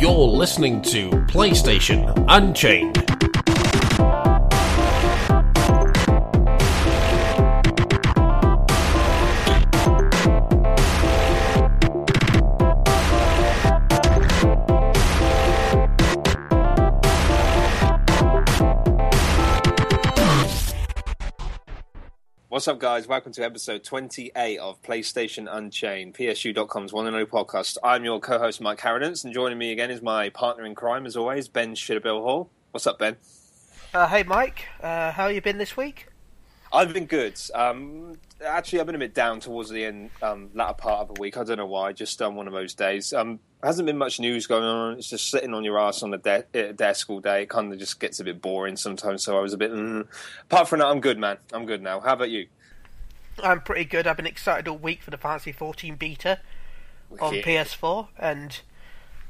You're listening to PlayStation Unchained. What's up, guys? Welcome to episode 28 of PlayStation Unchained, PSU.com's one and only podcast. I'm your co host, Mike Harradence, and joining me again is my partner in crime, as always, Ben Shitterbill Hall. What's up, Ben? Uh, hey, Mike. Uh, how you been this week? I've been good. Um, actually, I've been a bit down towards the end, um, latter part of the week. I don't know why. Just um, one of those days. Um, hasn't been much news going on. It's just sitting on your ass on the de- desk all day. It kind of just gets a bit boring sometimes. So I was a bit. Mm. Apart from that, I'm good, man. I'm good now. How about you? I'm pretty good. I've been excited all week for the Fantasy 14 beta on Yeah. PS4, and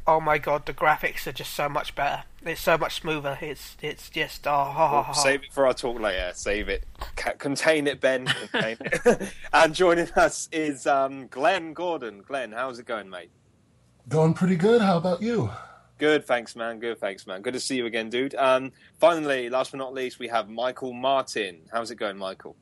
oh my god, the graphics are just so much better. It's so much smoother. It's it's just oh, ha, ha, Well, ha. save it for our talk later. Save it. Ca- contain it, Ben. Contain it. and joining us is um, Glenn Gordon. Glenn, how's it going, mate? Going pretty good. How about you? Good, thanks, man. Good, thanks, man. Good to see you again, dude. Um, finally, last but not least, we have Michael Martin. How's it going, Michael?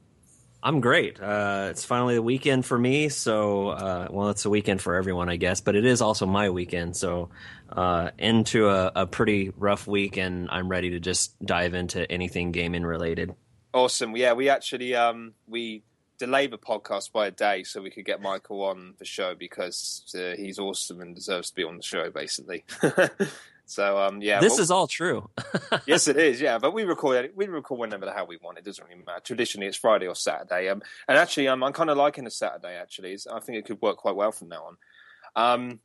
I'm great. Uh, it's finally the weekend for me, so uh, well, it's a weekend for everyone, I guess, but it is also my weekend. So uh, into a, a pretty rough week, and I'm ready to just dive into anything gaming related. Awesome. Yeah, we actually um, we delayed the podcast by a day so we could get Michael on the show because uh, he's awesome and deserves to be on the show, basically. so um, yeah, this well- is all true. yes, it is. Yeah, but we record we record whenever the hell we want. It doesn't really matter. Traditionally, it's Friday or Saturday. Um, and actually, um, I'm kind of liking the Saturday. Actually, It's- I think it could work quite well from now on. Um,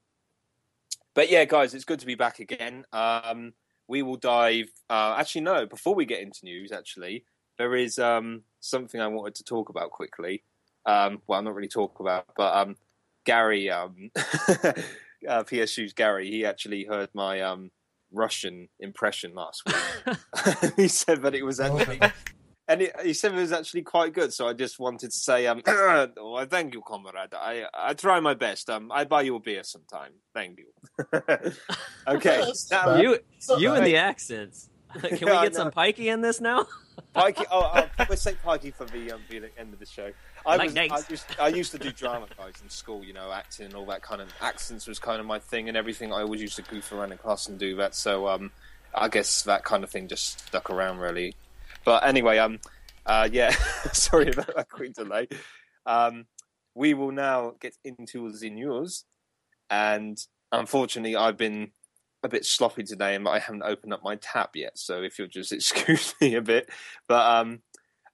but yeah, guys, it's good to be back again. Um, we will dive. Uh, actually, no. Before we get into news, actually, there is um something I wanted to talk about quickly. Um, well, I'm not really talk about, but um, Gary, um, uh, PSU's Gary, he actually heard my um Russian impression last week. he said that it was actually, and he, he said it was actually quite good. So I just wanted to say, um, well, thank you, comrade. I I try my best. Um, I buy you a beer sometime. Thank you. okay, now, you, you and the accents. Can we Yeah, get some pikey in this now? Pikey. Oh, oh we'll say Pikey for the um, the end of the show. I Like was. I used, I used to do drama guys in school. You know, acting and all that kind of accents was kind of my thing and everything. I always used to goof around in class and do that. So um, I guess that kind of thing just stuck around really. But anyway, um, uh, yeah. sorry about that quick delay. Um, we will now get into the news, and unfortunately, I've been a bit sloppy today, and I haven't opened up my tab yet. So if you'll just excuse me a bit, but um,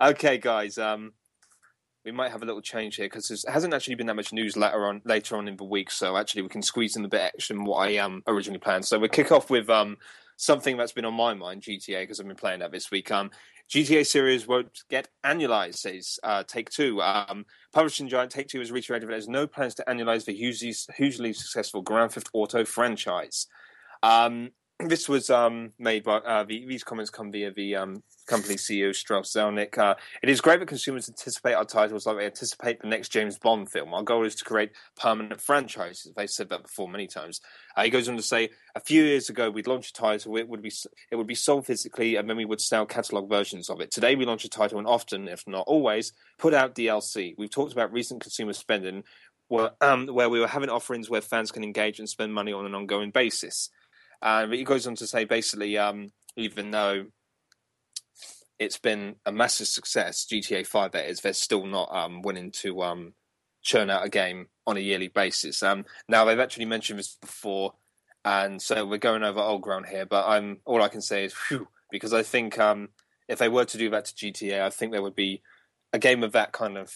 okay, guys, um, we might have a little change here because there hasn't actually been that much news later on later on in the week. So actually, we can squeeze in a bit extra than what I um originally planned. So we'll kick off with um something that's been on my mind, GTA, because I've been playing that this week. Um, GTA series won't get annualized, says uh, Take Two. Um, publishing giant Take Two has reiterated that there's no plans to annualize the hugely, hugely successful Grand Theft Auto franchise. Um, this was um, made by uh, the, these comments come via the um, company CEO Strauss Zelnick. Uh, it is great that consumers anticipate our titles like they anticipate the next James Bond film. Our goal is to create permanent franchises. They've said that before many times. Uh, he goes on to say, a few years ago we'd launch a title, it would be it would be sold physically, and then we would sell catalog versions of it. Today we launch a title, and often, if not always, put out DLC. We've talked about recent consumer spending. Where, um, where we were having offerings where fans can engage and spend money on an ongoing basis. Uh, but he goes on to say basically, um, even though it's been a massive success, GTA 5 that is, they're still not um, willing to um, churn out a game on a yearly basis. Um, now, they've actually mentioned this before, and so we're going over old ground here, but I'm, all I can say is phew, because I think um, if they were to do that to GTA, I think there would be a game of that kind of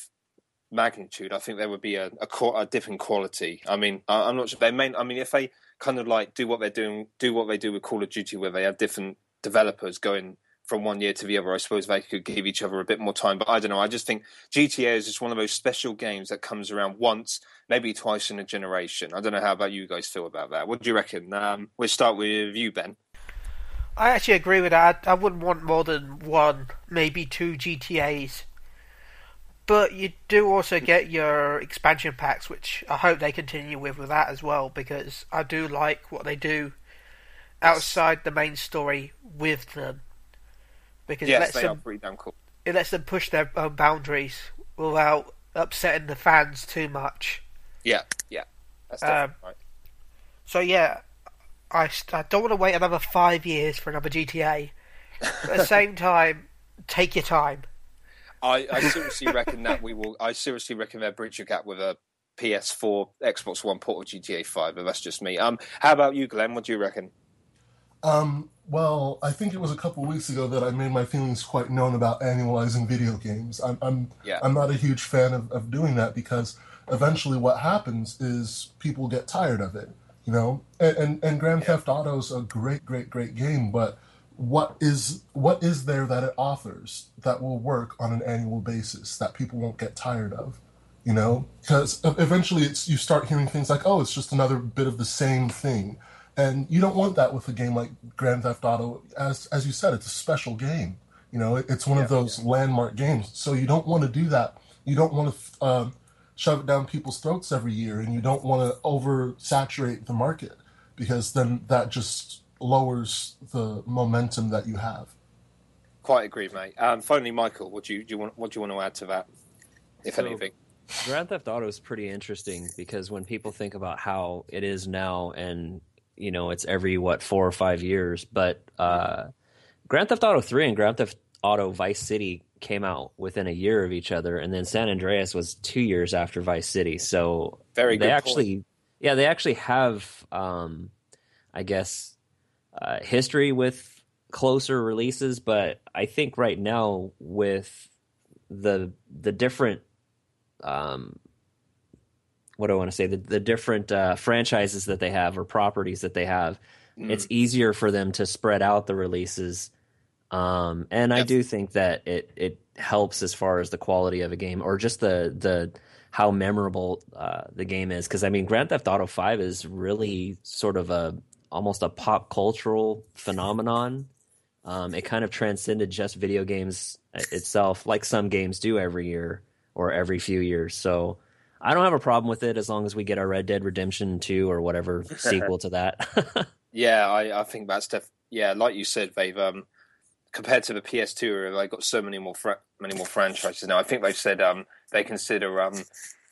magnitude. I think there would be a, a, a different quality. I mean, I, I'm not sure they may. I mean, if they kind of like do what they're doing, do what they do with Call of Duty, where they have different developers going from one year to the other. I suppose they could give each other a bit more time, but I don't know. I just think GTA is just one of those special games that comes around once, maybe twice in a generation. I don't know how about you guys feel about that. What do you reckon? Um, we'll start with you, Ben. I actually agree with that. I, I wouldn't want more than one, maybe two GTAs. But you do also get your expansion packs, which I hope they continue with with that as well, because I do like what they do outside the main story with them. Because it Yes, lets they are them pretty damn cool. it lets them push their own boundaries without upsetting the fans too much. Yeah, yeah. That's Um, right. So yeah, I, I don't want to wait another five years for another GTA. But at the same time, take your time. I, I seriously reckon that we will. I seriously reckon they'll bridge a gap with a PS4, Xbox One port of GTA 5. But that's just me. Um, how about you, Glenn? What do you reckon? Um, well, I think it was a couple weeks ago that I made my feelings quite known about annualizing video games. I'm I'm Yeah. I'm not a huge fan of, of doing that because eventually what happens is people get tired of it, you know. And and, and Grand Theft Auto's a great, great, great game, but what is what is there that it offers that will work on an annual basis that people won't get tired of? You know, because eventually it's you start hearing things like, "Oh, it's just another bit of the same thing," and you don't want that with a game like Grand Theft Auto. As as you said, it's a special game. You know, it, it's one of those landmark games. So you don't want to do that. You don't want to um, shove it down people's throats every year, and you don't want to oversaturate the market because then that just lowers the momentum that you have. Quite agree, mate. Um, finally, Michael, what do you, do you want? What do you want to add to that, if So- anything? Grand Theft Auto is pretty interesting because when people think about how it is now, and you know, it's every what four or five years, but uh, Grand Theft Auto Three and Grand Theft Auto Vice City came out within a year of each other, and then San Andreas was two years after Vice City. So Very they good actually, yeah, they actually have, um, I guess, uh, history with closer releases, but I think right now with the the different um, what do I want to say? The, the different uh, franchises that they have or properties that they have, Mm. it's easier for them to spread out the releases. Um, and I do think that it it helps as far as the quality of a game or just the the how memorable uh, the game is. Because I mean, Grand Theft Auto Five is really sort of a almost a pop cultural phenomenon. Um, it kind of transcended just video games itself, like some games do every year or every few years. So I don't have a problem with it as long as we get our Red Dead Redemption 2 or whatever sequel to that. Yeah, I, I think that's def- yeah, like you said, they've um, compared to the PS2 they've got so many more fra- many more franchises now. I think they've said um, they consider um,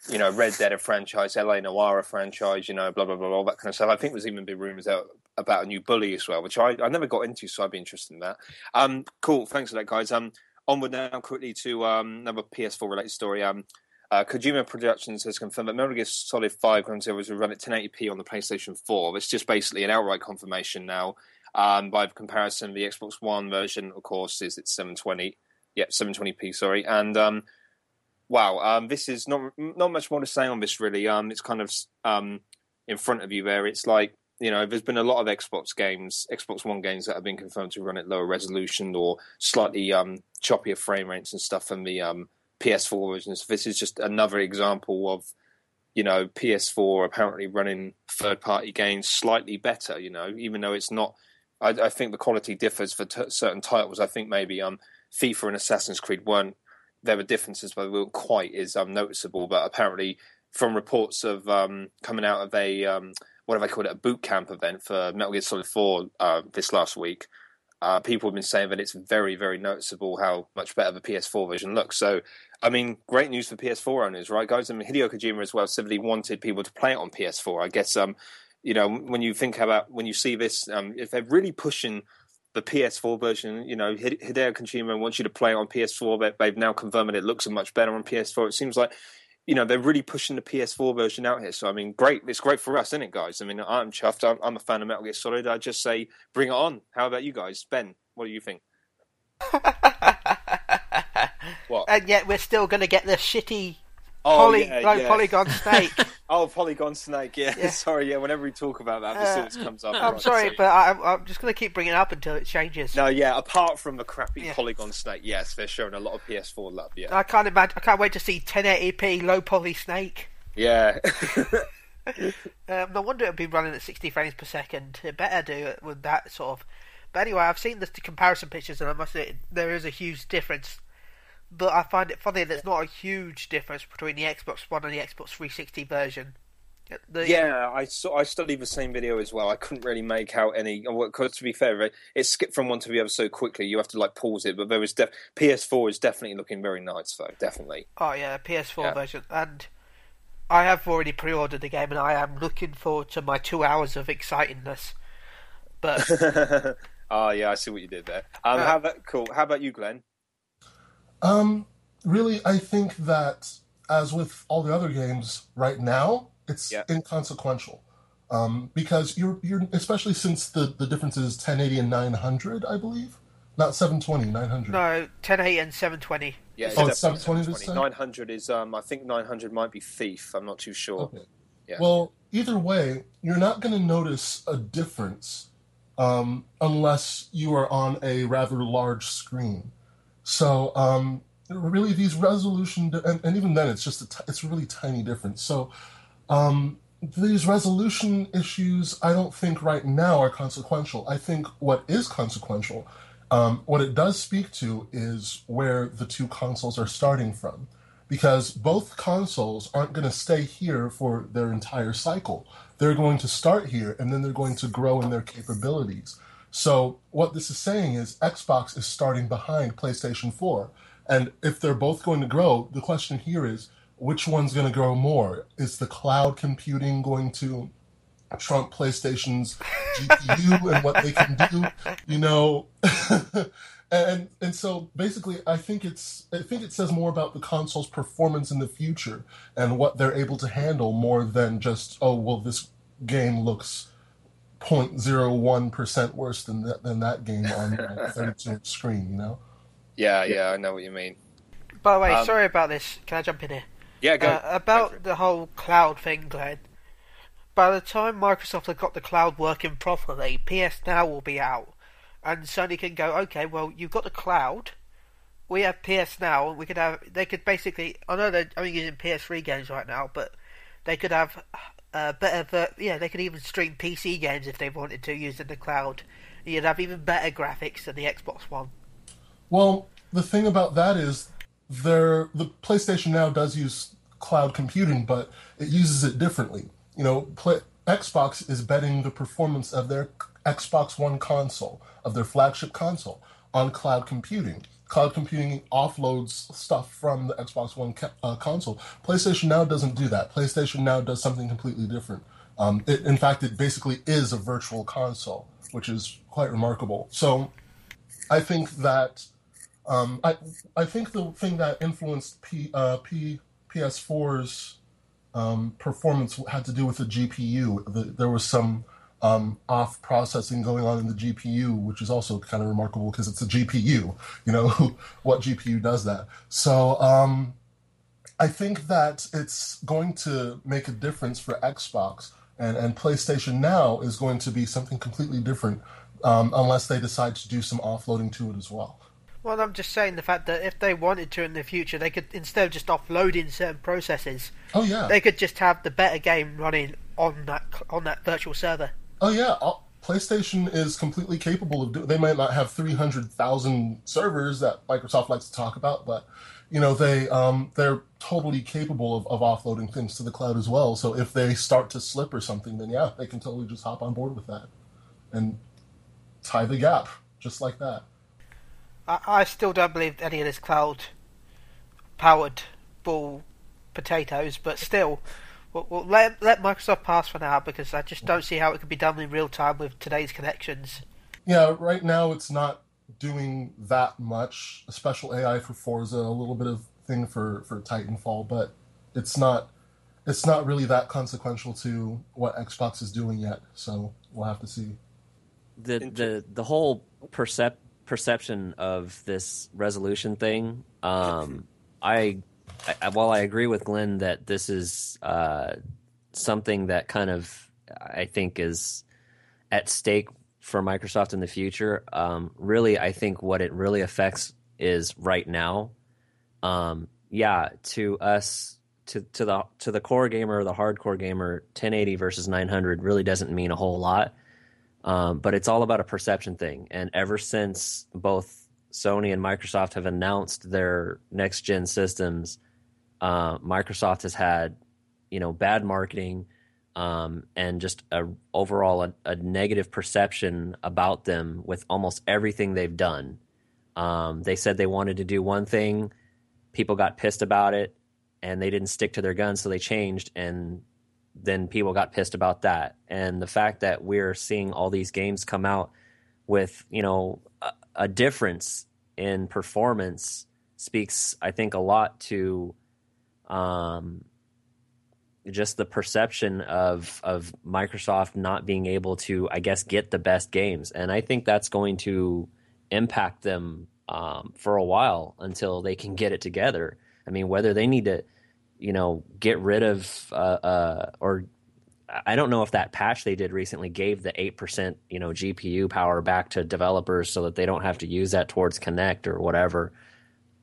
you know Red Dead a franchise, LA Noire a franchise, you know, blah blah blah, all that kind of stuff. I think there's even been rumors out about a new Bully as well, which I, I never got into, so I'd be interested in that. Um, cool, thanks for that, guys. Um, onward now quickly to um, another PS4 related story. Um, uh, Kojima Productions has confirmed that Metal Gear Solid 5 Ground Zeroes will run at 1080p on the PlayStation 4. It's just basically an outright confirmation now. Um, by comparison, the Xbox One version, of course, is at 720. Yep, 720p. Sorry, and um, wow, um, this is not not much more to say on this really. Um, it's kind of um, in front of you there. It's like you know, there's been a lot of Xbox games, Xbox One games that have been confirmed to run at lower resolution or slightly um, choppier frame rates and stuff than the um, PS4 versions. This is just another example of you know PS4 apparently running third party games slightly better. You know, even though it's not. I, I think the quality differs for t- certain titles. I think maybe um, FIFA and Assassin's Creed weren't. There were differences, but they weren't quite as um, noticeable. But apparently, from reports of um, coming out of a um, what have I called it a boot camp event for Metal Gear Solid Four uh, this last week, uh, people have been saying that it's very very noticeable how much better the PS4 version looks. So I mean, great news for PS4 owners, right, guys? I mean, Hideo Kojima as well he wanted people to play it on PS4. I guess, um, you know, when you think about when you see this, um, if they're really pushing the PS4 version, you know, Hideo Kojima wants you to play it on PS4. They, they've now confirmed that it looks much better on PS4. It seems like, you know, they're really pushing the PS4 version out here. So, I mean, great. It's great for us, isn't it, guys? I mean, I'm chuffed. I'm, I'm a fan of Metal Gear Solid. I just say, bring it on. How about you guys? Ben, what do you think? What? and yet we're still going to get the shitty Oh, poly, yeah, yeah. polygon snake. Oh, Polygon Snake. Yeah, Yeah. sorry. Yeah, whenever we talk about that, soon as comes up, I'm right, sorry, so- but I, I'm- I'm just going to keep bringing it up until it changes. no, yeah. Apart from the crappy. Polygon Snake, yes, they're showing a lot of PS4 love. Yeah, I can't imagine. I can't wait to see 1080p low poly snake. yeah. Um, no wonder it'd be running at 60 frames per second. It better do it with that sort of. But anyway, I've seen the comparison pictures, and I must say there is a huge difference but I find it funny there's not a huge difference between the Xbox One and the Xbox 360 version. The, yeah, I saw. I studied the same video as well. I couldn't really make out any. Because to be fair, it skipped from one to the other so quickly. You have to like pause it. But there was def- PS4 is definitely looking very nice though. Definitely. Oh yeah, PS4 yeah. version, and I have already pre-ordered the game, and I am looking forward to my two hours of excitingness. But oh yeah, I see what you did there. Um, uh, how about cool? How about you, Glenn? Um, really, I think that as with all the other games right now, it's yeah. inconsequential. Um, because you're you're especially since the the difference is 1080 and 900, I believe, not 720, 900. No, 1080 and 720. Yeah, oh, it's 720 this time. 900 is um, I think 900 might be Thief. I'm not too sure. Okay. Yeah. Well, either way, you're not going to notice a difference um, unless you are on a rather large screen. So um, really, these resolution and, and, even then, it's just a t- it's really tiny difference. So um, these resolution issues, I don't think right now are consequential. I think what is consequential, um, what it does speak to, is where the two consoles are starting from. Because both consoles aren't going to stay here for their entire cycle. They're going to start here and then they're going to grow in their capabilities. So, what this is saying is Xbox is starting behind PlayStation 4. And if they're both going to grow, the question here is which one's going to grow more? Is the cloud computing going to trump PlayStation's GPU and what they can do? You know, and and so basically, I think it's I think it says more about the console's performance in the future and what they're able to handle more than just oh well this game looks 0.01 percent worse than that than that game on a 32 inch screen. You know. Yeah, yeah, I know what you mean. By the way, um, sorry about this. Can I jump in here? Yeah, go. Uh, about go the whole cloud thing, Glenn. By the time Microsoft have got the cloud working properly, PS Now will be out, and Sony can go, okay, well, you've got the cloud. We have PS Now, and we could have. They could basically. I know they're only using PS3 games right now, but they could have uh, better. Yeah, they could even stream PC games if they wanted to using the cloud. You'd have even better graphics than the Xbox One. Well, the thing about that is there the PlayStation Now does use cloud computing, but it uses it differently. You know, play, Xbox is betting the performance of their Xbox One console, of their flagship console, on cloud computing. Cloud computing offloads stuff from the Xbox One uh, console. PlayStation Now doesn't do that. PlayStation Now does something completely different. Um, it, in fact, it basically is a virtual console, which is quite remarkable. So, I think that um, I I think the thing that influenced P, uh, P, PS4's um, performance had to do with the GPU. The, there was some um, off processing going on in the GPU, which is also kind of remarkable because it's a GPU. You know what GPU does that? So um, I think that it's going to make a difference for Xbox, and and PlayStation Now is going to be something completely different um, unless they decide to do some offloading to it as well. Well, I'm just saying the fact that if they wanted to in the future, they could instead of just offloading certain processes. Oh yeah. They could just have the better game running on that on that virtual server. Oh yeah. PlayStation is completely capable of doing. They might not have three hundred thousand servers that Microsoft likes to talk about, but you know they um, they're totally capable of, of offloading things to the cloud as well. So if they start to slip or something, then yeah, they can totally just hop on board with that and tie the gap just like that. I, I still don't believe any of this cloud powered ball potatoes, but still, we'll, we'll let let Microsoft pass for now because I just don't see how it could be done in real time with today's connections. Yeah, right now it's not doing that much. A special AI for Forza, a little bit of thing for for Titanfall, but it's not it's not really that consequential to what Xbox is doing yet. So we'll have to see. The the the whole percept perception of this resolution thing, um, I, I, while I agree with Glenn that this is uh, something that kind of I think is at stake for Microsoft in the future, um, really, I think what it really affects is right now. Um, yeah, to us, to to the to the core gamer, the hardcore gamer, 1080 versus 900 really doesn't mean a whole lot. Um, but it's all about a perception thing. And ever since both Sony and Microsoft have announced their next gen systems, uh, Microsoft has had, you know, bad marketing um, and just a overall a, a, negative perception about them with almost everything they've done. Um, they said they wanted to do one thing, people got pissed about it, and they didn't stick to their guns, so they changed, and then people got pissed about that. And the fact that we're seeing all these games come out with you know a, a difference in performance speaks, I think, a lot to um, just the perception of of Microsoft not being able to, I guess, get the best games, and I think that's going to impact them um, for a while until they can get it together. I mean, whether they need to, you know, get rid of uh, uh, or I don't know if that patch they did recently gave the eight percent, you know, GPU power back to developers so that they don't have to use that towards Kinect or whatever.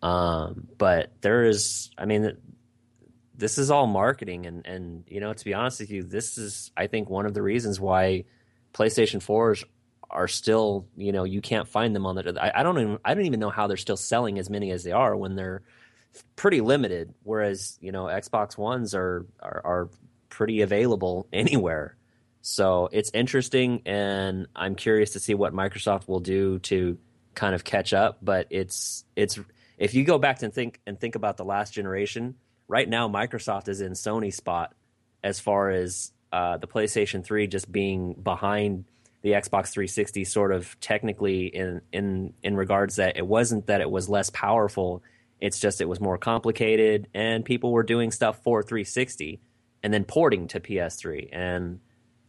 Um, but there is, I mean, this is all marketing, and and you know, to be honest with you, this is I think one of the reasons why PlayStation fours are still, you know, you can't find them on the. I, I don't even I don't even know how they're still selling as many as they are when they're pretty limited. Whereas you know, Xbox ones are are, are pretty available anywhere. So it's interesting, and I'm curious to see what Microsoft will do to kind of catch up. But it's it's if you go back and think and think about the last generation, right now Microsoft is in Sony's spot as far as uh, the PlayStation 3 just being behind the Xbox 360, sort of technically in in in regards that it wasn't that it was less powerful. It's just it was more complicated, and people were doing stuff for 360 and then porting to PS3. And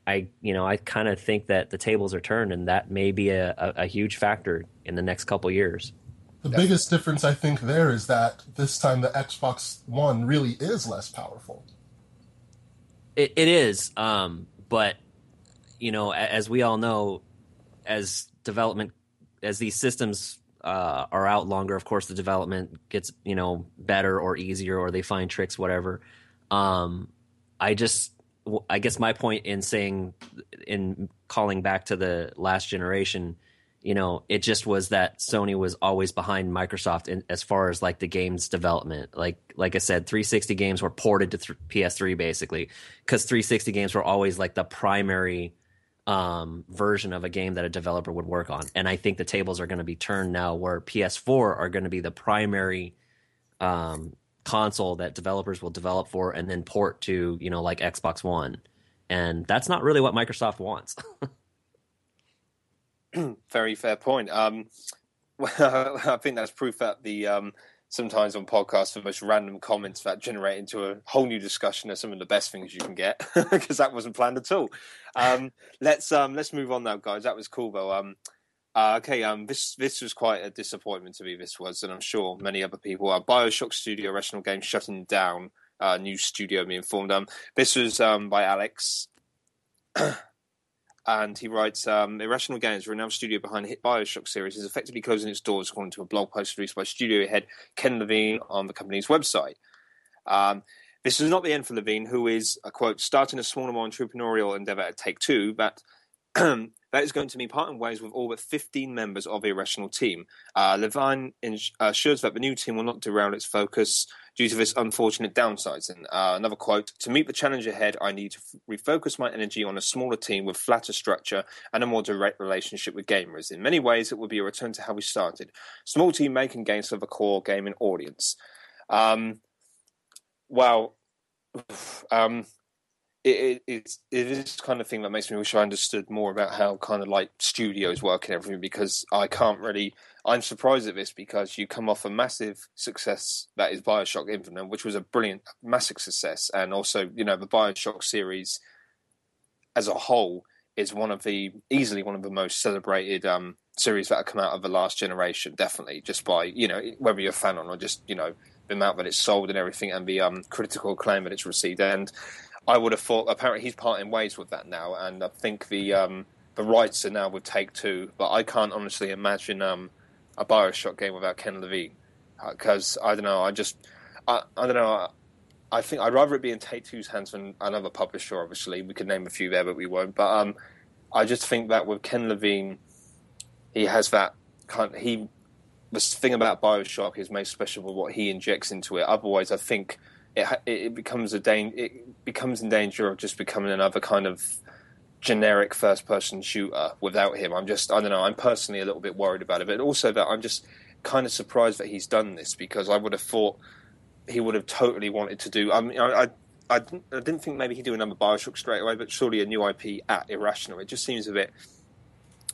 I, you know, I kind of think that the tables are turned, and that may be a, a, a huge factor in the next couple years. The biggest difference I think there is that this time the Xbox One really is less powerful. It, it is, um, but you know, as we all know, as development, as these systems uh, are out longer, of course, the development gets you know better or easier, or they find tricks, whatever. Um, I just I guess my point in saying in calling back to the last generation, you know, it just was that Sony was always behind Microsoft in, as far as like the games development. Like like I said, 360 games were ported to th- PS3 basically because 360 games were always like the primary um, version of a game that a developer would work on. And I think the tables are going to be turned now where PS4 are going to be the primary um, console that developers will develop for and then port to, you know, like Xbox One. And that's not really what Microsoft wants. Very fair point. Um, well, I think that's proof that the um, sometimes on podcasts the most random comments that generate into a whole new discussion are some of the best things you can get because that wasn't planned at all. Um, let's um, let's move on now, guys. That was cool, though. Um, uh, okay, um, this this was quite a disappointment to me. This was, and I'm sure many other people. Uh, Bioshock Studio Irrational Games shutting down. Uh, new studio being informed. Um, this was um, by Alex, and he writes: um, Irrational Games, renowned studio behind the hit Bioshock series, is effectively closing its doors, according to a blog post released by studio head Ken Levine on the company's website. Um, this is not the end for Levine, who is, a quote, starting a smaller, more entrepreneurial endeavor at Take Two, but that is going to be parting ways with all but 15 members of the Irrational team. Uh, Levine assures that the new team will not derail its focus due to this unfortunate downsides. And uh, another quote To meet the challenge ahead, I need to refocus my energy on a smaller team with flatter structure and a more direct relationship with gamers. In many ways, it will be a return to how we started small team making games for the core gaming audience. Um, well, um, it, it, it is kind of thing that makes me wish I understood more about how kind of like studios work and everything because I can't really. I'm surprised at this because you come off a massive success that is Bioshock Infinite, which was a brilliant, massive success, and also you know the Bioshock series as a whole is one of the easily one of the most celebrated um, series that have come out of the last generation. Definitely, just by you know whether you're a fan or not, just you know the amount that it's sold and everything, and the um, critical acclaim that it's received, and I would have thought. Apparently, he's parting ways with that now, and I think the um, the rights are now with Take Two. But I can't honestly imagine um, a Bioshock game without Ken Levine because uh, I don't know. I just I, I don't know. I think I'd rather it be in Take Two's hands than another publisher. Obviously, we could name a few there, but we won't. But um, I just think that with Ken Levine, he has that kind. He the thing about Bioshock is most special with what he injects into it. Otherwise, I think it it becomes a dan- it becomes in danger of just becoming another kind of generic first person shooter without him. I'm just I don't know. I'm personally a little bit worried about it, but also that I'm just kind of surprised that he's done this because I would have thought he would have totally wanted to do. I mean, I, I I didn't, I didn't think maybe he'd do another Bioshock straight away, but surely a new IP at Irrational. It just seems a bit.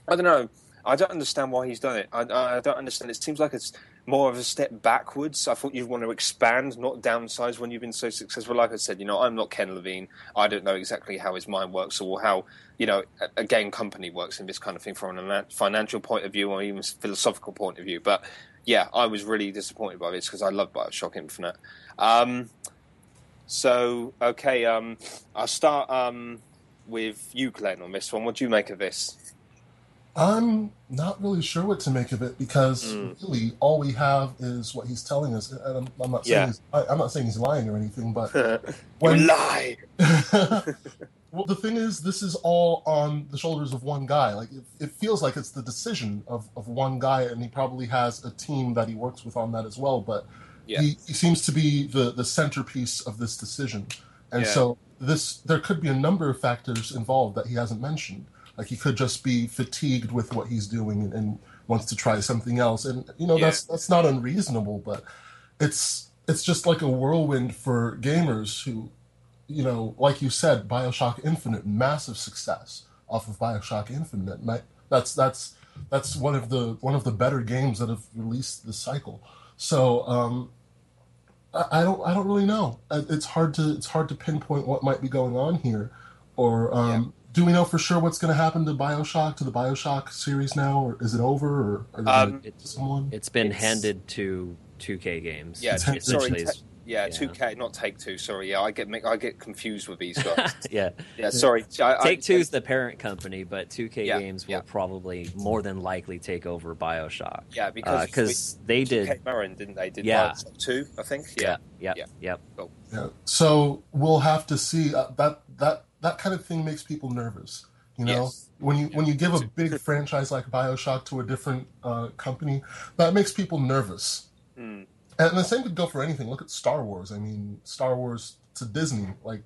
I don't know. I don't understand why he's done it. I, I don't understand. It seems like it's more of a step backwards. I thought you'd want to expand, not downsize when you've been so successful. Like I said, you know, I'm not Ken Levine. I don't know exactly how his mind works or how, you know, a game company works in this kind of thing from a financial point of view or even philosophical point of view. But yeah, I was really disappointed by this because I love Bioshock Infinite. Um, so, okay, um, I'll start um, with you, Glenn, on this one. What do you make of this? I'm not really sure what to make of it because mm. really all we have is what he's telling us. And I'm, I'm not saying yeah. he's, I, am not saying he's lying or anything, but when lie. well, the thing is, this is all on the shoulders of one guy. Like it, it, feels like it's the decision of, of one guy, and he probably has a team that he works with on that as well. But yeah. he, he seems to be the the centerpiece of this decision, and yeah. so this there could be a number of factors involved that he hasn't mentioned. Like he could just be fatigued with what he's doing and, and wants to try something else. And you know yeah. that's that's not unreasonable, but it's it's just like a whirlwind for gamers who, you know, like you said, Bioshock Infinite, massive success off of Bioshock Infinite. That's that's that's one of the one of the better games that have released this cycle. So um, I, I, don't I don't really know. It's hard to it's hard to pinpoint what might be going on here, or um, do we know for sure what's going to happen to Bioshock to the Bioshock series now, or is it over, or um, it's, someone? It's been it's, handed to 2K games. Yeah, sorry, ta- yeah, two K, not Take Two. Sorry, yeah, I get I get confused with these guys. yeah, yeah. Sorry, I, Take Two is the parent company, but Two K yeah, Games will yeah. probably more than likely take over Bioshock. Yeah, because because uh, they did Marin, didn't they? Did yeah. two, I think. Yeah, yeah, yeah. yeah. Cool. yeah. So we'll have to see uh, that that that kind of thing makes people nervous. You know, yes. when you yeah. when you give a big franchise like Bioshock to a different uh, company, that makes people nervous. Mm. And the same could go for anything. Look at Star Wars. I mean, Star Wars to Disney, like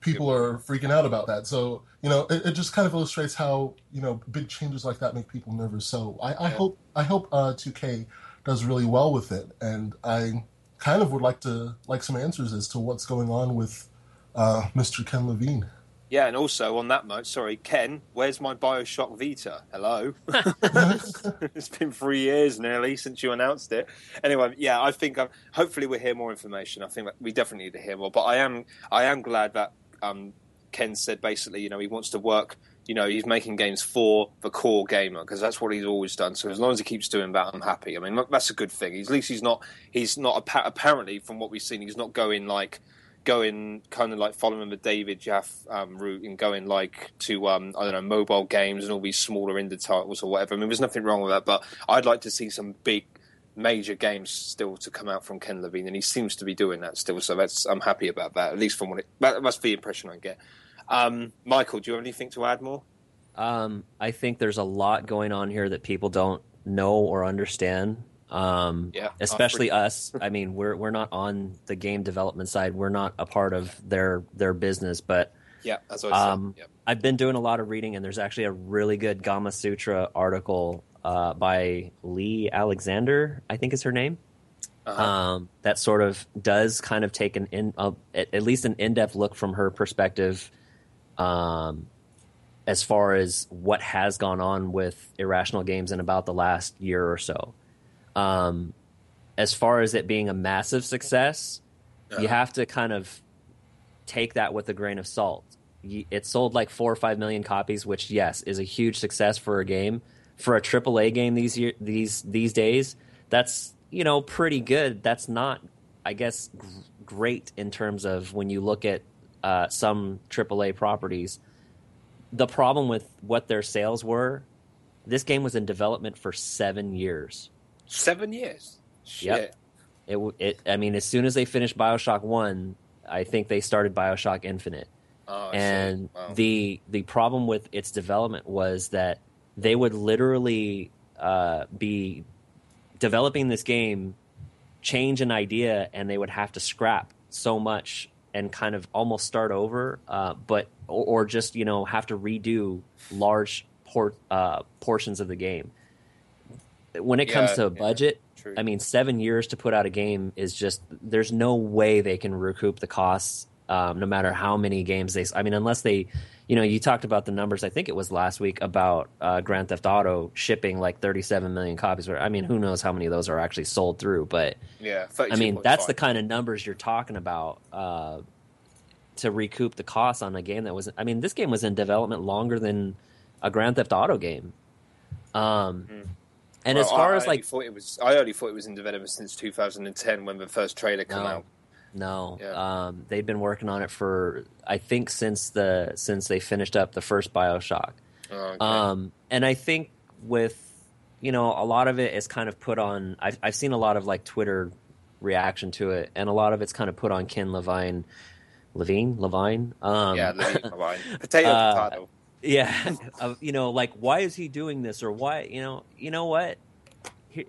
people are freaking out about that. So you know, it, it, just kind of illustrates how you know big changes like that make people nervous. So I, I hope I hope uh, 2K does really well with it, and I kind of would like to like some answers as to what's going on with uh, Mr. Ken Levine. Yeah, and also on that note, sorry, Ken, where's my Bioshock Vita? Hello. it's been three years nearly since you announced it. Anyway, yeah, I think um, hopefully we'll hear more information. I think we definitely need to hear more. But I am, I am glad that um, Ken said basically, you know, he wants to work. You know, he's making games for the core gamer because that's what he's always done. So as long as he keeps doing that, I'm happy. I mean, that's a good thing. At least he's not. He's not apparently, from what we've seen, he's not going like going kind of like following the David Jaffe um, route and going like to um, I don't know mobile games and all these smaller indie titles or whatever. I mean, there's nothing wrong with that, but I'd like to see some big major games still to come out from Ken Levine, and he seems to be doing that still. So that's I'm happy about that. At least from what it that, that's the impression I get. Um, Michael, do you have anything to add more? Um, I think there's a lot going on here that people don't know or understand. Um, yeah, especially us. I mean, we're we're not on the game development side. We're not a part of their their business, but yeah, that's what I um, yep. I've been doing a lot of reading, and there's actually a really good Gamasutra article uh, by Leigh Alexander, I think is her name. Uh-huh. Um, that sort of does kind of take an in uh, at, at, least an in depth look from her perspective, um, as far as what has gone on with irrational games in about the last year or so. Um, as far as it being a massive success, yeah. you have to kind of take that with a grain of salt. It sold like four or five million copies, which yes is a huge success for a game. For a AAA game these year, these these days, that's you know pretty good. That's not, I guess, g- great in terms of when you look at uh, some AAA properties. The problem with what their sales were, this game was in development for seven years. Seven years. Shit. Yep. It, it. I mean, as soon as they finished Bioshock One, I think they started Bioshock Infinite. Oh, and wow. the the problem with its development was that they would literally uh, be developing this game, change an idea, and they would have to scrap so much and kind of almost start over, uh, but or, or just you know have to redo large por- uh, portions of the game. When it comes Yeah, to yeah, budget, true. I mean, seven years to put out a game is just there's no way they can recoup the costs, um, no matter how many games they. I mean, unless they, you know, you talked about the numbers. I think it was last week about uh, Grand Theft Auto shipping like 37 million copies. I mean, who knows how many of those are actually sold through? But Yeah, I mean, that's the kind of numbers you're talking about uh, to recoup the costs on a game that was. I mean, this game was in development longer than a Grand Theft Auto game. Um, and as Hmm. Far I, as I like thought it was, I only thought it was in development since 2010 when the first trailer came No. out. No, Yeah. um, they've been working on it for I think since the since they finished up the first Bioshock, Oh, okay. um, and I think with you know a lot of it is kind of put on. I've I've seen a lot of like Twitter reaction to it, and a lot of it's kind of put on Ken Levine, Levine, Levine. Um, yeah, Levine, Levine. potato, uh, potato. Yeah, of, you know, like why is he doing this or why? You know, you know what? Here,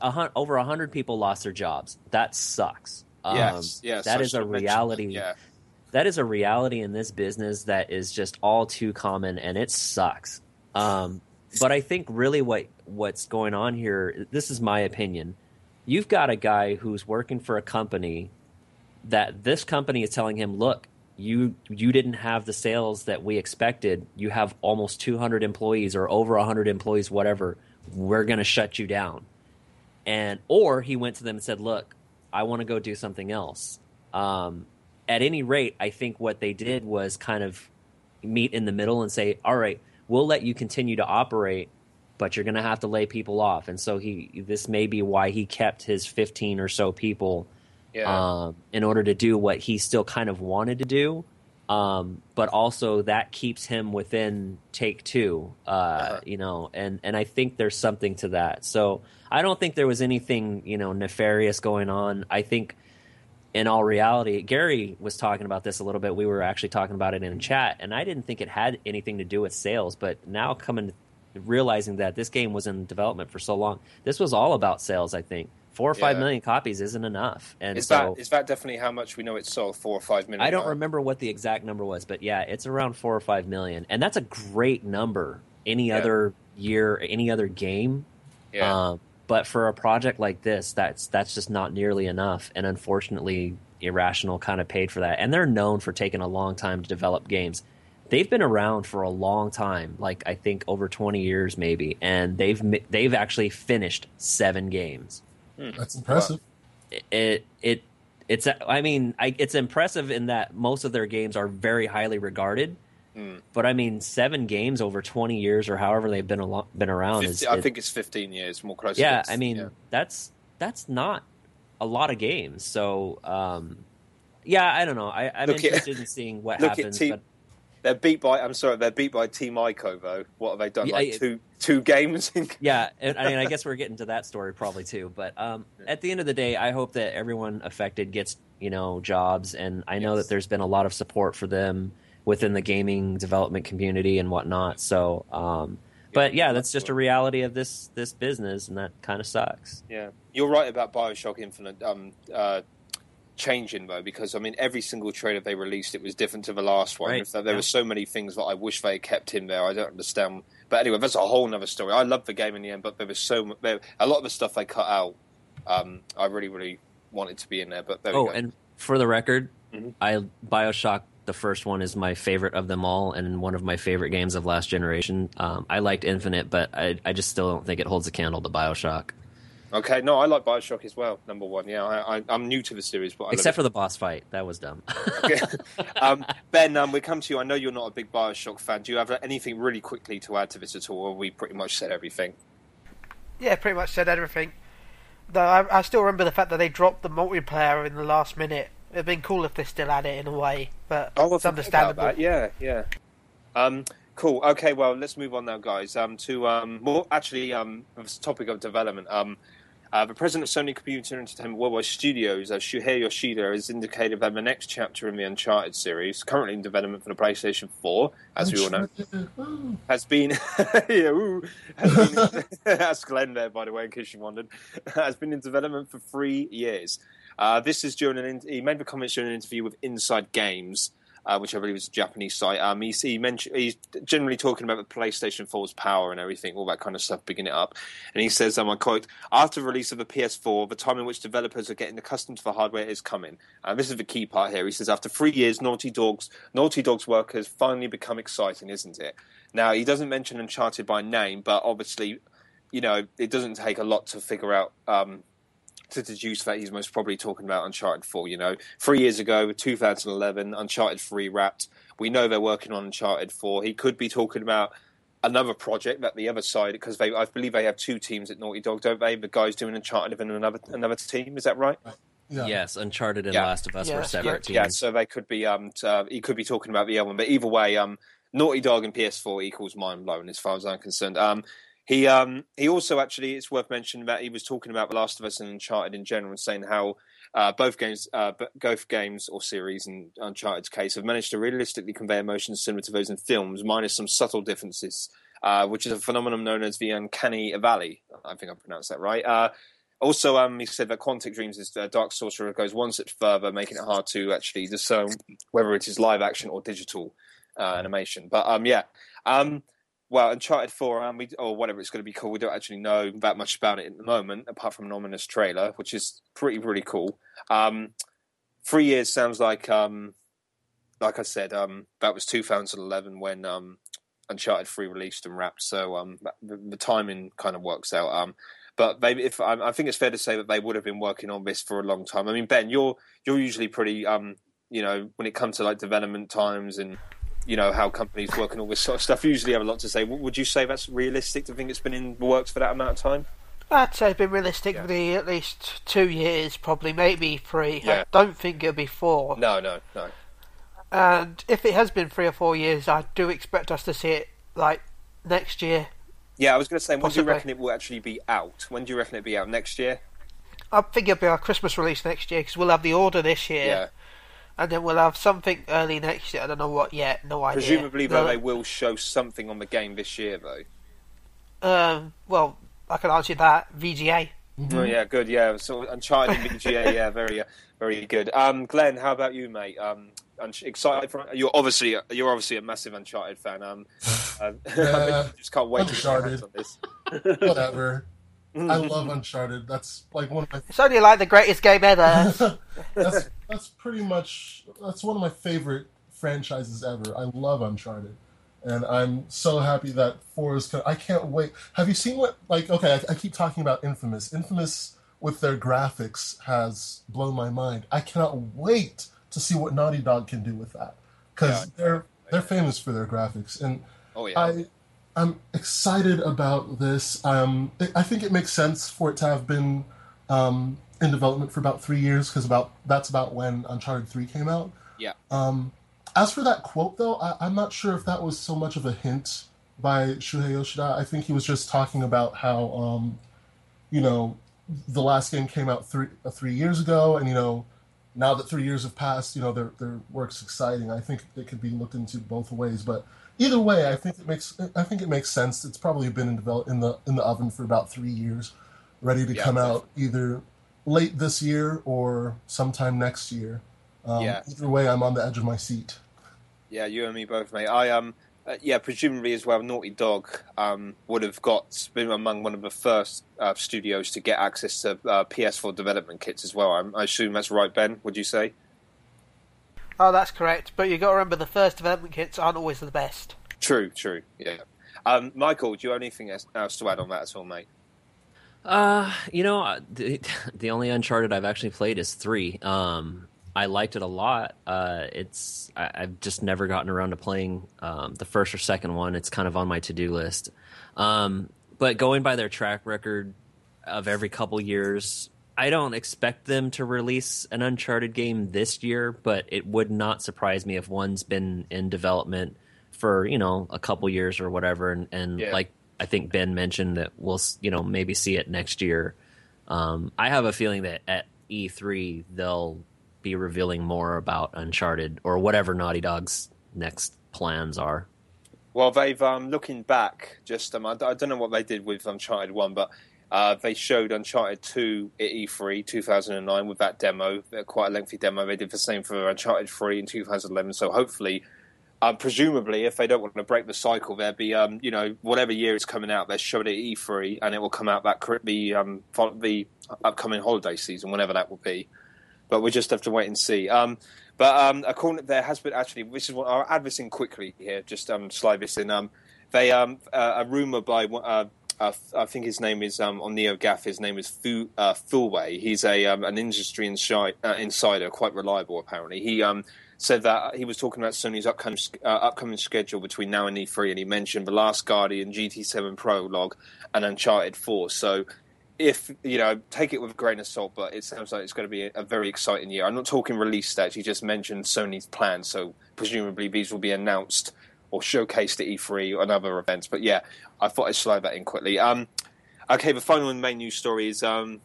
a hun- over a hundred people lost their jobs. That sucks. Um, yes, yes. that is a reality. Yeah, that is a reality in this business that is just all too common and it sucks um, but i think really what what's going on here this is my opinion you've got a guy who's working for a company that this company is telling him look you you didn't have the sales that we expected. You have almost 200 employees or over 100 employees whatever. We're going to shut you down. And or he went to them and said look i want to go do something else. Um, at any rate i think what they did was kind of meet in the middle and say all right we'll let you continue to operate but you're going to have to lay people off. And so he this may be why he kept his 15 or so people yeah. um, in order to do what he still kind of wanted to do. Um, but also that keeps him within take two, uh, Uh-huh. you know, and, and I think there's something to that. So I don't think there was anything, you know, nefarious going on. I think in all reality, Gary was talking about this a little bit. We were actually talking about it in chat, and I didn't think it had anything to do with sales. But now coming, realizing that this game was in development for so long, this was all about sales. I think four or five Yeah. million copies isn't enough, and is so that is that definitely how much we know it sold? Four or five million. I don't now? remember what the exact number was, but yeah, it's around four or five million, and that's a great number. Any Yeah. other year, any other game, Yeah, um, but for a project like this, that's that's just not nearly enough, and unfortunately, Irrational kind of paid for that. And they're known for taking a long time to develop games. They've been around for a long time, like I think over twenty years maybe, and they've they've actually finished seven games. That's impressive. It it it's I mean I, it's impressive in that most of their games are very highly regarded. Hmm. But I mean, seven games over twenty years or however they've been alo- been around is I it- think it's fifteen years more close. yeah, to I mean yeah. that's that's not a lot of games. So um, yeah, I don't know. I, I'm Look at- interested in seeing what look at happens. Team- but they're beat by. I'm sorry, they're beat by Team Ico though. What have they done? Yeah, like I- two two games. In- yeah, and, I mean, I guess we're getting to that story probably too. But um, at the end of the day, I hope that everyone affected gets you know jobs, and I know Yes. that there's been a lot of support for them within the gaming development community and whatnot. So, um, but yeah, that's just a reality of this this business, and that kind of sucks. Yeah, you're right about Bioshock Infinite um, uh, changing though, because I mean, every single trailer they released, it was different to the last one. Right, there yeah. were so many things that I wish they had kept in there. I don't understand. But anyway, that's a whole other story. I loved the game in the end, but there was so there, a lot of the stuff they cut out. Um, I really, really wanted to be in there, but there we Oh, and for the record, Mhm. I Bioshock the first one is my favorite of them all, and one of my favorite games of last generation. Um, I liked Infinite, but I, I just still don't think it holds a candle to Bioshock, okay, no, I like Bioshock as well. Number one, yeah, I, I, I'm new to the series, but I love except it. for the boss fight. That was dumb. Okay. um, ben, um, we come to you. I know you're not a big Bioshock fan. Do you have anything really quickly to add to this at all, or we pretty much said everything? Yeah, pretty much said everything. Though I, I still remember the fact that they dropped the multiplayer in the last minute. It'd been cool if they still had it in a way, but Oh, it's understandable. Yeah, yeah. Um, cool. Okay, well, let's move on now, guys. Um, to um, more actually, um, this topic of development. Um, Uh, the president of Sony Computer Entertainment Worldwide Studios, uh, Shuhei Yoshida, has indicated that the next chapter in the Uncharted series, currently in development for the PlayStation 4, as we all know, has been yeah, ooh, has been that's Glenn there by the way in case you wondered has been in development for three years. Uh, this is during an in- he made the comments during an interview with Inside Games uh, which I believe is a Japanese site. Um, he, he mentioned he's generally talking about the PlayStation 4's power and everything all that kind of stuff bigging it up. And he says um, I quote after release of the PS4 the time in which developers are getting accustomed to the hardware is coming. And this is the key part here. He says after three years Naughty Dog's Naughty Dog's work has finally become exciting isn't it? Now, he doesn't mention Uncharted by name, but obviously, you know, it doesn't take a lot to figure out um, to deduce that he's most probably talking about Uncharted 4. You know, three years ago, 2011, Uncharted 3 wrapped. We know they're working on Uncharted 4. He could be talking about another project that the other side, because they, I believe they have two teams at Naughty Dog, don't they? The guys doing Uncharted and another another team. Is that right? Yeah. Yes, Uncharted and Yeah. Last of Us Yeah, were separate correct. teams. Yeah, so they could be. Um, t- uh, he could be talking about the other one, but either way, um, Naughty Dog and PS4 equals mind blowing as far as I'm concerned. Um, he um, he also actually it's worth mentioning that he was talking about The Last of Us and Uncharted in general, and saying how uh, both games, uh, both games or series in Uncharted's case, have managed to realistically convey emotions similar to those in films, minus some subtle differences, uh, which is a phenomenon known as the uncanny valley. I think I pronounced that right. Uh, also, um, he said that Quantic Dreams is uh, Dark Sorcerer goes one step further, making it hard to actually discern whether it is live action or digital uh, animation. But um, yeah, um, well, Uncharted Four, um, we, or whatever it's going to be called, we don't actually know that much about it at the moment, apart from an ominous trailer, which is pretty pretty cool. Um, three years sounds like, um, like I said, um, that was 2011 when um, Uncharted Three released and wrapped. So um, the, the timing kind of works out. Um, but they, if I, I think it's fair to say that they would have been working on this for a long time. I mean, Ben, you're you're usually pretty, um, you know, when it comes to like development times and you know how companies work and all this sort of stuff. Usually have a lot to say. Would you say that's realistic to think it's been in the works for that amount of time? I'd say it's been realistic Yeah. for the at least two years, probably maybe three. Yeah. I don't think it'll be four. No, no, no. And if it has been three or four years, I do expect us to see it like next year. Yeah, I was going to say, when do you reckon it will actually be out? When do you reckon it'll be out next year? I think it'll be our Christmas release next year because we'll have the order this year, Yeah. And then we'll have something early next year. I don't know what yet. No idea. Presumably, though, No- they will show something on the game this year, though. Um, well, I can answer that. VGA. Oh yeah, good. Yeah, so Uncharted and VGA. Yeah, very, uh, very good. Um, Glenn, how about you, mate? Um, excited for you're obviously you're obviously a massive Uncharted fan. Um, uh, Yeah, just can't wait to get on this. Whatever. I love Uncharted. That's like one of my It's only like the greatest game ever. that's that's pretty much that's one of my favorite franchises ever. I love Uncharted, and I'm so happy that four is. co- I can't wait. Have you seen what? Like, okay, I, I keep talking about Infamous. Infamous with their graphics has blown my mind. I cannot wait to see what Naughty Dog can do with that because Yeah. they're they're famous for their graphics and. Oh yeah, I I'm excited about this. Um, I- I think it makes sense for it to have been um, in development for about three years because about that's about when Uncharted Three came out. yeah. Um, as for that quote, though, I, I'm not sure if that was so much of a hint by Shuhei Yoshida. I think he was just talking about how, um, you know, the last game came out three uh, three years ago, and you know, now that three years have passed, you know, their their work's exciting. I think it could be looked into both ways, but either way, I think it makes I think it makes sense. It's probably been in develop in the in the oven for about three years, ready to Yeah, come out either late this year or sometime next year. Um, Yeah. Either way, I'm on the edge of my seat. Yeah, you and me both, mate. I um, uh, yeah, presumably as well. Naughty Dog um would have got been among one of the first uh, studios to get access to uh, PS4 development kits as well. I'm, I assume that's right, Ben. Would you say? oh, that's correct. But you got to remember the first development kits aren't always the best. True, true. Yeah. Um, Michael, do you have anything else else to add on that at all, mate? Uh, you know, uh, the, the only Uncharted I've actually played is three. Um, I liked it a lot. Uh, it's I, I've just never gotten around to playing um, the first or second one. It's kind of on my to do list. Um, but going by their track record of every couple years, I don't expect them to release an Uncharted game this year. But it would not surprise me if one's been in development for you know a couple years or whatever, and, and Yeah. like I think Ben mentioned that we'll you know maybe see it next year. Um, I have a feeling that at E3 they'll be revealing more about Uncharted or whatever Naughty Dog's next plans are. Well, they've um, looking back. Just um, I, I don't know what they did with Uncharted One, but uh, they showed Uncharted Two at E3 2009 with that demo, quite a lengthy demo. They did the same for Uncharted Three in 2011. So hopefully, uh, presumably, if they don't want to break the cycle, there'll be um, you know whatever year it's coming out, they'll show it at E3, and it will come out that the um, the upcoming holiday season, whenever that will be. But we just have to wait and see. Um, but um, according, there has been actually. This is what I'll add this in quickly here. Just um, slide this in. Um, they uh, a rumor by uh, uh, I think his name is on NeoGaf. His name is Fu uh, Fulway. He's a an industry insi- uh, insider, quite reliable apparently. He said that he was talking about Sony's upcoming uh, upcoming schedule between now and E3, and he mentioned The Last Guardian, GT7 Prologue, and Uncharted 4. So if you know, take it with a grain of salt, but it sounds like it's going to be a, very exciting year. I'm not talking release stats. He just mentioned Sony's plans, so presumably these will be announced or showcased at E3 and other events. But yeah, I thought I'd slide that in quickly. Um, okay, the final and main news story is um,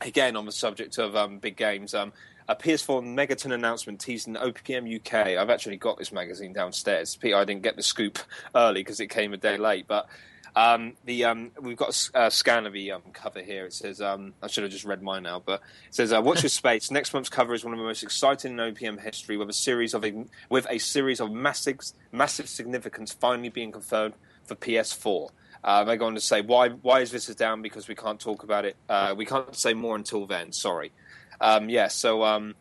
again on the subject of um, big games. A PS4 Megaton announcement teasing OPM UK. I've actually got this magazine downstairs. Peter, I didn't get the scoop early because it came a day late, but um, the um, we've got a scan of the um, cover here. It says um, I should have just read mine now, but it says uh, "Watch your space." Next month's cover is one of the most exciting in OPM history, with a series of with a series of massive massive significance finally being confirmed for PS4. Uh, they go on to say why why is this down because we can't talk about it. Uh, we can't say more until then. Sorry. Um, yeah. So um,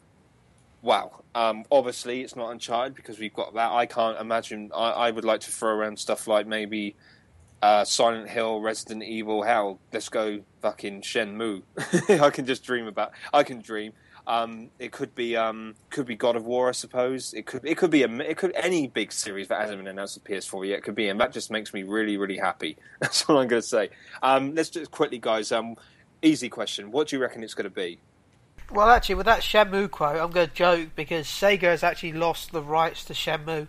wow. Um, obviously, it's not Uncharted because we've got that. I can't imagine. I, I would like to throw around stuff like maybe uh, Silent Hill, Resident Evil. Hell, let's go fucking Shenmue. I can just dream about. I can dream. Um, it could be um, could be God of War, I suppose. It could it could be a it could any big series that hasn't been announced for PS4 yet. It could be, and that just makes me really really happy. That's all I'm going to say. Um, let's just quickly, guys. Um, easy question. What do you reckon it's going to be? Well, actually, with that Shenmue quote, I'm going to joke because Sega has actually lost the rights to Shenmue.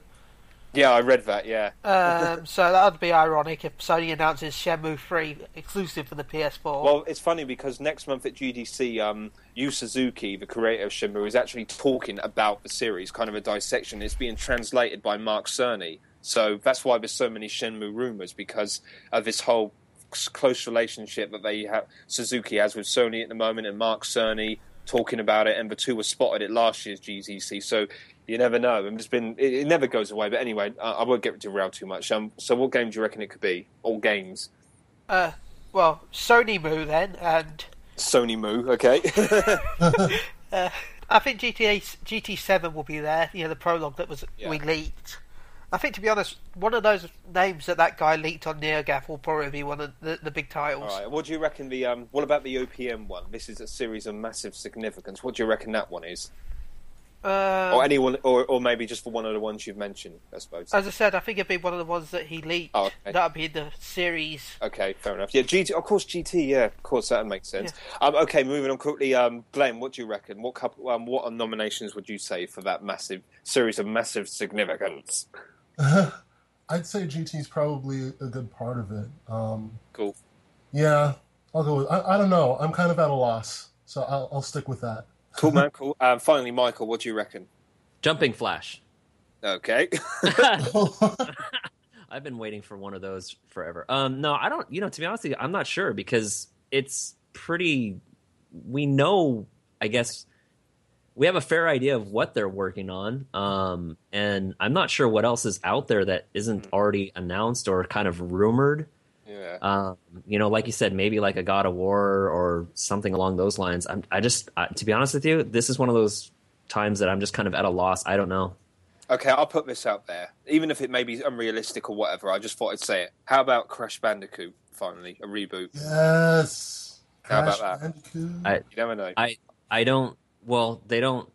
Yeah, I read that. Yeah. Um, so that would be ironic if Sony announces Shenmue 3 exclusive for the PS4. Well, it's funny because next month at GDC, um, Yu Suzuki, the creator of Shenmue, is actually talking about the series, kind of a dissection. It's being translated by Mark Cerny. So that's why there's so many Shenmue rumors because of this whole close relationship that they have Suzuki has with Sony at the moment, and Mark Cerny talking about it, and the two were spotted at last year's GDC. So you never know, and it's been it, it never goes away. But anyway, I, I won't get derailed too much. Um, so what game do you reckon it could be? All games. uh, well, Shenmue then, and Shenmue, okay. I think GTA GT7 will be there. You know, the prologue that was Yeah. we leaked. I think, to be honest, one of those names that that guy leaked on NeoGaf will probably be one of the, the big titles. All right. What do you reckon the um? What about the OPM one? This is a series of massive significance. What do you reckon that one is? Um, or anyone, or or maybe just for one of the ones you've mentioned, I suppose. as I said, I think it'd be one of the ones that he leaked. Oh, okay. That'd be the series. Okay, fair enough. Yeah, GT. Of course, GT. Yeah, of course, that makes sense. Um, okay, moving on quickly. Um, Glenn, what do you reckon? What couple? Um, what nominations would you say for that massive series of massive significance? I'd say GT's probably a good part of it. Um, Cool. yeah, I'll go with. I, I don't know. I'm kind of at a loss, so I'll, I'll stick with that. Cool, man. Cool. Um, finally, Michael, what do you reckon? Jumping Flash. Okay. I've been waiting for one of those forever. Um, no, I don't. You know, to be honest, with you, I'm not sure because it's pretty. We know, I guess, we have a fair idea of what they're working on, um, and I'm not sure what else is out there that isn't already announced or kind of rumored. yeah. Um, you know, like you said, maybe like a God of War or something along those lines. I'm, I just, I, to be honest with you, this is one of those times that I'm just kind of at a loss. I don't know. Okay, I'll put this out there. Even if it may be unrealistic or whatever, I just thought I'd say it. How about Crash Bandicoot, finally? A reboot. yes. How about that? Bandicoot. I, You never know. I, I don't. Well, they don't.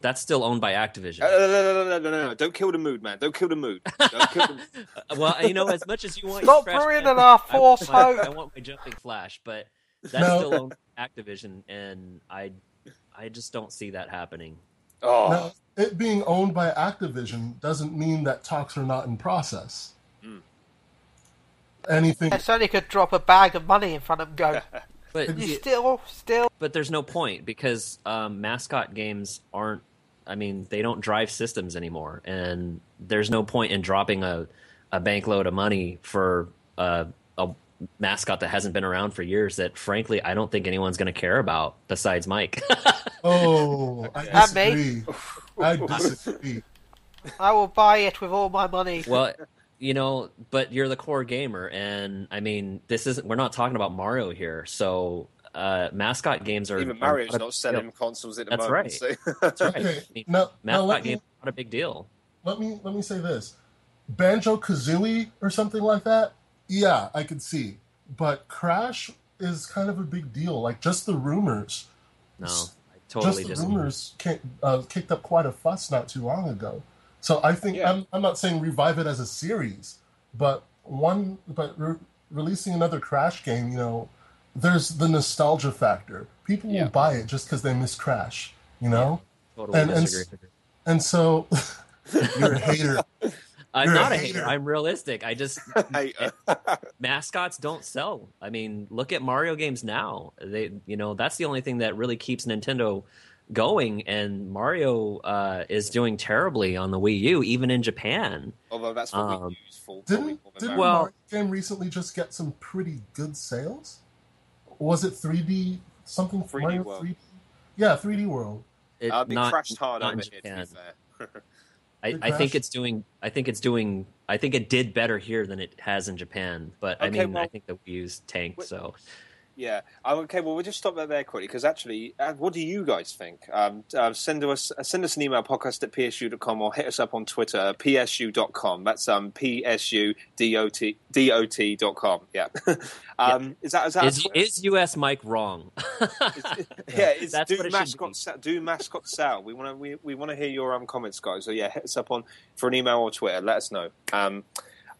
That's still owned by Activision. Uh, no, no, no, no, no, no, no. Don't kill the mood, man. Don't kill the mood. Don't kill the... Well, you know, as much as you want, Stop your Crash ruining Bandicoot, our I false want my- hope. I want my jumping flash, but that's No. still owned by Activision, and I, I just don't see that happening. Oh, Now, it being owned by Activision doesn't mean that talks are not in process. Hmm. Anything. Yeah, Sony could drop a bag of money in front of him and go, But You you- still, still, but there's no point because um, mascot games aren't. I mean, they don't drive systems anymore, and there's no point in dropping a a bank load of money for a, a mascot that hasn't been around for years. That frankly, I don't think anyone's going to care about besides Mike. Oh, I me. disagree. I disagree. I will buy it with all my money. well, you know, but you're the core gamer, and I mean, this isn't. We're not talking about Mario here, so. Uh, mascot games are Even are Mario's not a not big selling deal. consoles at the That's moment. right. So. That's right. Okay, I mean, now- now mascot let me- games are not a big deal. let me let me say this banjo kazooie or something like that yeah i could see but crash is kind of a big deal like just the rumors No, I just the rumors ca- uh, kicked up quite a fuss not too long ago so i think Yeah. I'm, I'm not saying revive it as a series but one but re- releasing another crash game you know there's the nostalgia factor people Yeah. will buy it just because they miss crash you know Totally And- and and so you're a hater I'm You're not a hater. hater. I'm realistic. I just Hey, mascots don't sell. I mean, look at Mario games now. They, you know, that's the only thing that really keeps Nintendo going. And Mario uh, is doing terribly on the Wii U, even in Japan. although that's what we Um, use for. probably Didn't more didn't Mario. Well- Mario game recently just get some pretty good sales? Was it 3D something 3D Mario World. 3D? Yeah, 3D World. It, Uh, they not, crashed hard not over here, to be Japan. fair. I, I think it's doing. I think it's doing. I think it did better here than it has in Japan. But I Okay, mean, I think the Wii U's tanked. Wait- So Yeah. Um, okay. Well, we'll just stop that there quickly because actually, uh, what do you guys think? Um, uh, send us uh, send us an email podcast at psu.com or hit us up on Twitter at psu.com. That's um psu dot com. Yeah. um, Is that is that is is US Mike wrong? yeah, it's That's do mascot do mascot sal. We want to we, we want to hear your um, comments, guys. So yeah, hit us up on for an email or Twitter. Let us know. Um,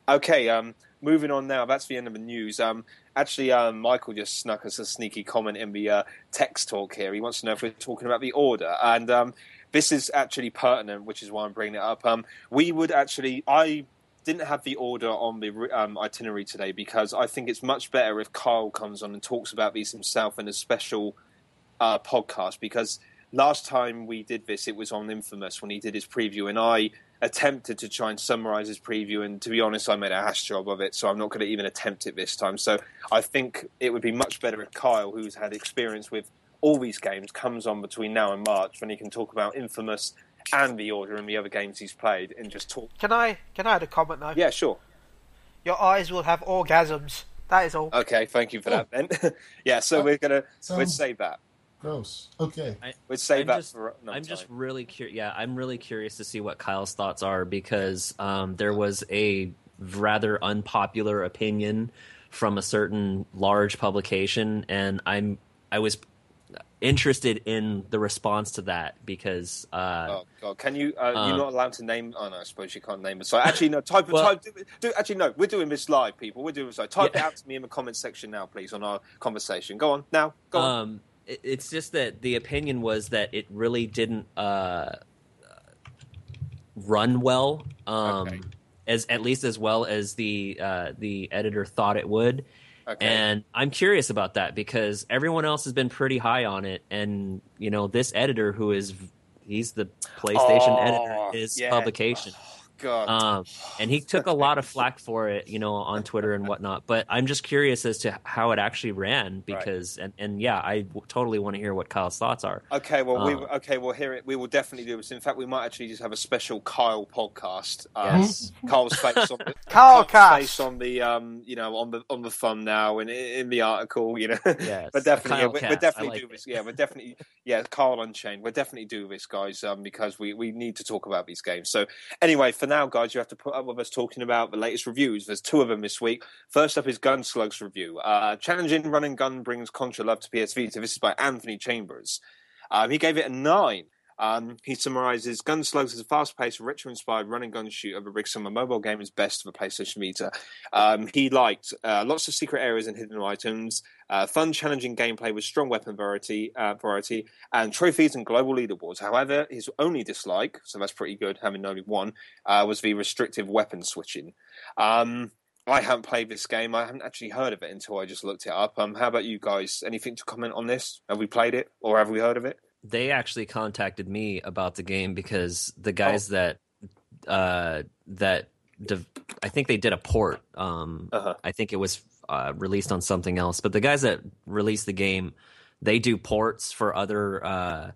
okay, um, moving on now. That's the end of the news. Um, actually, um, Michael just snuck us a sneaky comment in the uh, text talk here. He wants to know if we're talking about the order, and um, this is actually pertinent, which is why I'm bringing it up. Um, we would actually, I didn't have the order on the um, itinerary today because I think it's much better if Kyle comes on and talks about these himself in a special uh, podcast because last time we did this, it was on Infamous when he did his preview, and I attempted to try and summarize his preview, and to be honest, I made a hash job of it, so I'm not going to even attempt it this time. So I think it would be much better if Kyle, who's had experience with all these games, comes on between now and March when he can talk about Infamous and the Order and the other games he's played, and just talk. Can I can I add a comment though? Yeah, sure. Your eyes will have orgasms. That is all. Okay, thank you for that. Then, yeah. So uh, we're gonna we'll Sounds save that. Gross. Okay. We'll save I'm that just, for. another I'm just really curious. Yeah, I'm really curious to see what Kyle's thoughts are because um, there was a rather unpopular opinion from a certain large publication, and I'm I was interested in the response to that because uh, Oh God! Can you? Uh, Um, you're not allowed to name. Oh no, I suppose you can't name it. So actually, no. Type. Well- type. Do, do, actually, no. We're doing this live, people. We're doing this live. Type Yeah. it out to me in the comments section now, please, on our conversation. Go on now. Go on. um, it, it's just that the opinion was that it really didn't uh, run well, um, Okay. as at least as well as the uh, the editor thought it would. Okay. And I'm curious about that because everyone else has been pretty high on it, and you know this editor who is he's the PlayStation Oh, editor his yeah. publication. God. Um, and he took a lot of flack for it, you know, on Twitter and whatnot. But I'm just curious as to how it actually ran because, and, and yeah, I w- totally want to hear what Kyle's thoughts are. Okay, well, we Uh, okay, well, here it. We will definitely do this. In fact, we might actually just have a special Kyle podcast. Um, Yes. Kyle's face on the Kyle Kyle's face on the um, you know, on the on the thumbnail and in, in the article, you know. Yes, but definitely, yeah, Kyle we, cast. we're definitely like do it. this. Yeah, we're definitely, yeah, Kyle Unchained. We're definitely do this, guys, um, because we we need to talk about these games. So anyway, for now, guys, you have to put up with us talking about the latest reviews. There's two of them this week. First up is Gunslugs review. Uh, challenging run and gun brings Contra love to PS Vita. This is by Anthony Chambers. Um, he gave it a nine. Um, he summarizes Gunslugs as a fast paced, retro inspired run and gun shooter that brings some of mobile gamers best for PlayStation Vita. Um, he liked uh, lots of secret areas and hidden items, uh, fun, challenging gameplay with strong weapon variety, uh, variety, and trophies and global leaderboards. However, his only dislike, so that's pretty good, having only one, uh, was the restrictive weapon switching. Um, I haven't played this game. I haven't actually heard of it until I just looked it up. Um, how about you guys? Anything to comment on this? Have we played it or have we heard of it? They actually contacted me about the game because the guys that uh, that dev- I think they did a port. Um, Uh-huh. I think it was uh, released on something else, but the guys that released the game, they do ports for other uh,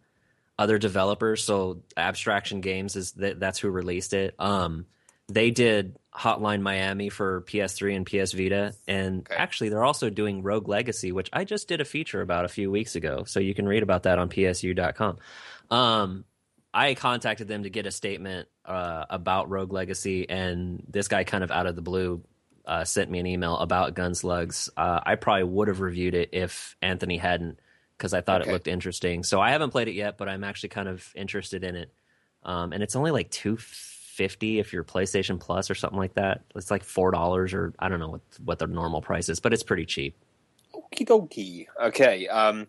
other developers. So Abstraction Games is that that's who released it. Um, they did Hotline Miami for PS3 and PS Vita, and Okay. actually they're also doing Rogue Legacy, which I just did a feature about a few weeks ago. So you can read about that on PSU.com. Um, I contacted them to get a statement uh, about Rogue Legacy, and this guy kind of out of the blue uh, sent me an email about Gunslugs. Uh, I probably would have reviewed it if Anthony hadn't, because I thought Okay. it looked interesting. So I haven't played it yet, but I'm actually kind of interested in it. Um, and it's only like two fifty if you're PlayStation Plus or something like that. It's like four dollars, or I don't know what what the normal price is, but it's pretty cheap. Okie dokie. Okay. Um,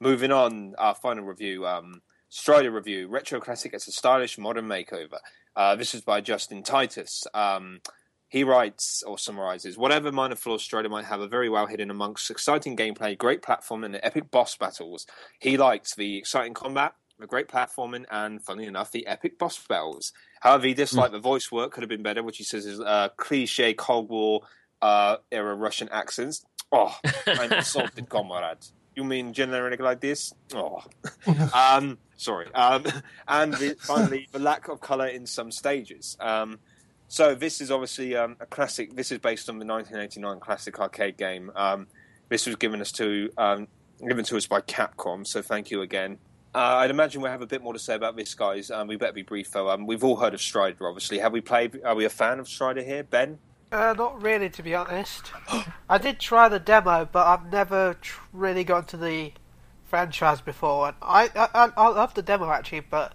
moving on. Our final review. Um, Strider review. Retro classic gets a stylish modern makeover. Uh, this is by Justin Titus. Um, he writes or summarizes whatever minor flaws Strider might have are very well hidden amongst exciting gameplay, great platform, and epic boss battles. He likes the exciting combat, the great platforming, and funnily enough, the epic boss battles. However, he disliked the voice work, could have been better, which he says is uh, cliche Cold War uh, era Russian accents. Oh, I'm insulted, comrade. You mean generic like this? Oh, um, sorry. Um, and the, finally, the lack of color in some stages. Um, so this is obviously um, a classic. This is based on the 1989 classic arcade game. Um, this was given us to um, given to us by Capcom. So thank you again. Uh, I'd imagine we'll have a bit more to say about this, guys. Um, we better be brief, though. Um, we've all heard of Strider, obviously. Have we played? Are we a fan of Strider here, Ben? Uh, not really, to be honest. I did try the demo, but I've never tr- really gone to the franchise before. And I, I, I, love the demo actually, but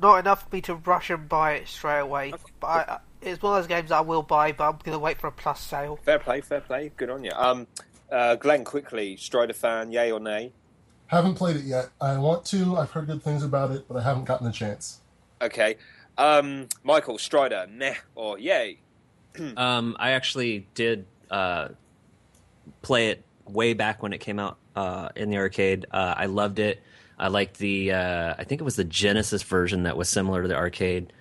not enough for me to rush and buy it straight away. But I- it's one of those games I will buy, but I'm going to wait for a plus sale. Fair play, fair play. Good on you. Um, uh, Glenn, quickly, Strider fan, yay or nay? Haven't played it yet. I want to. I've heard good things about it, but I haven't gotten a chance. Okay. Um, Michael, Strider, meh or yay? Um, I actually did uh, play it way back when it came out uh, in the arcade. Uh, I loved it. I liked the. Uh, I think it was the Genesis version that was similar to the arcade.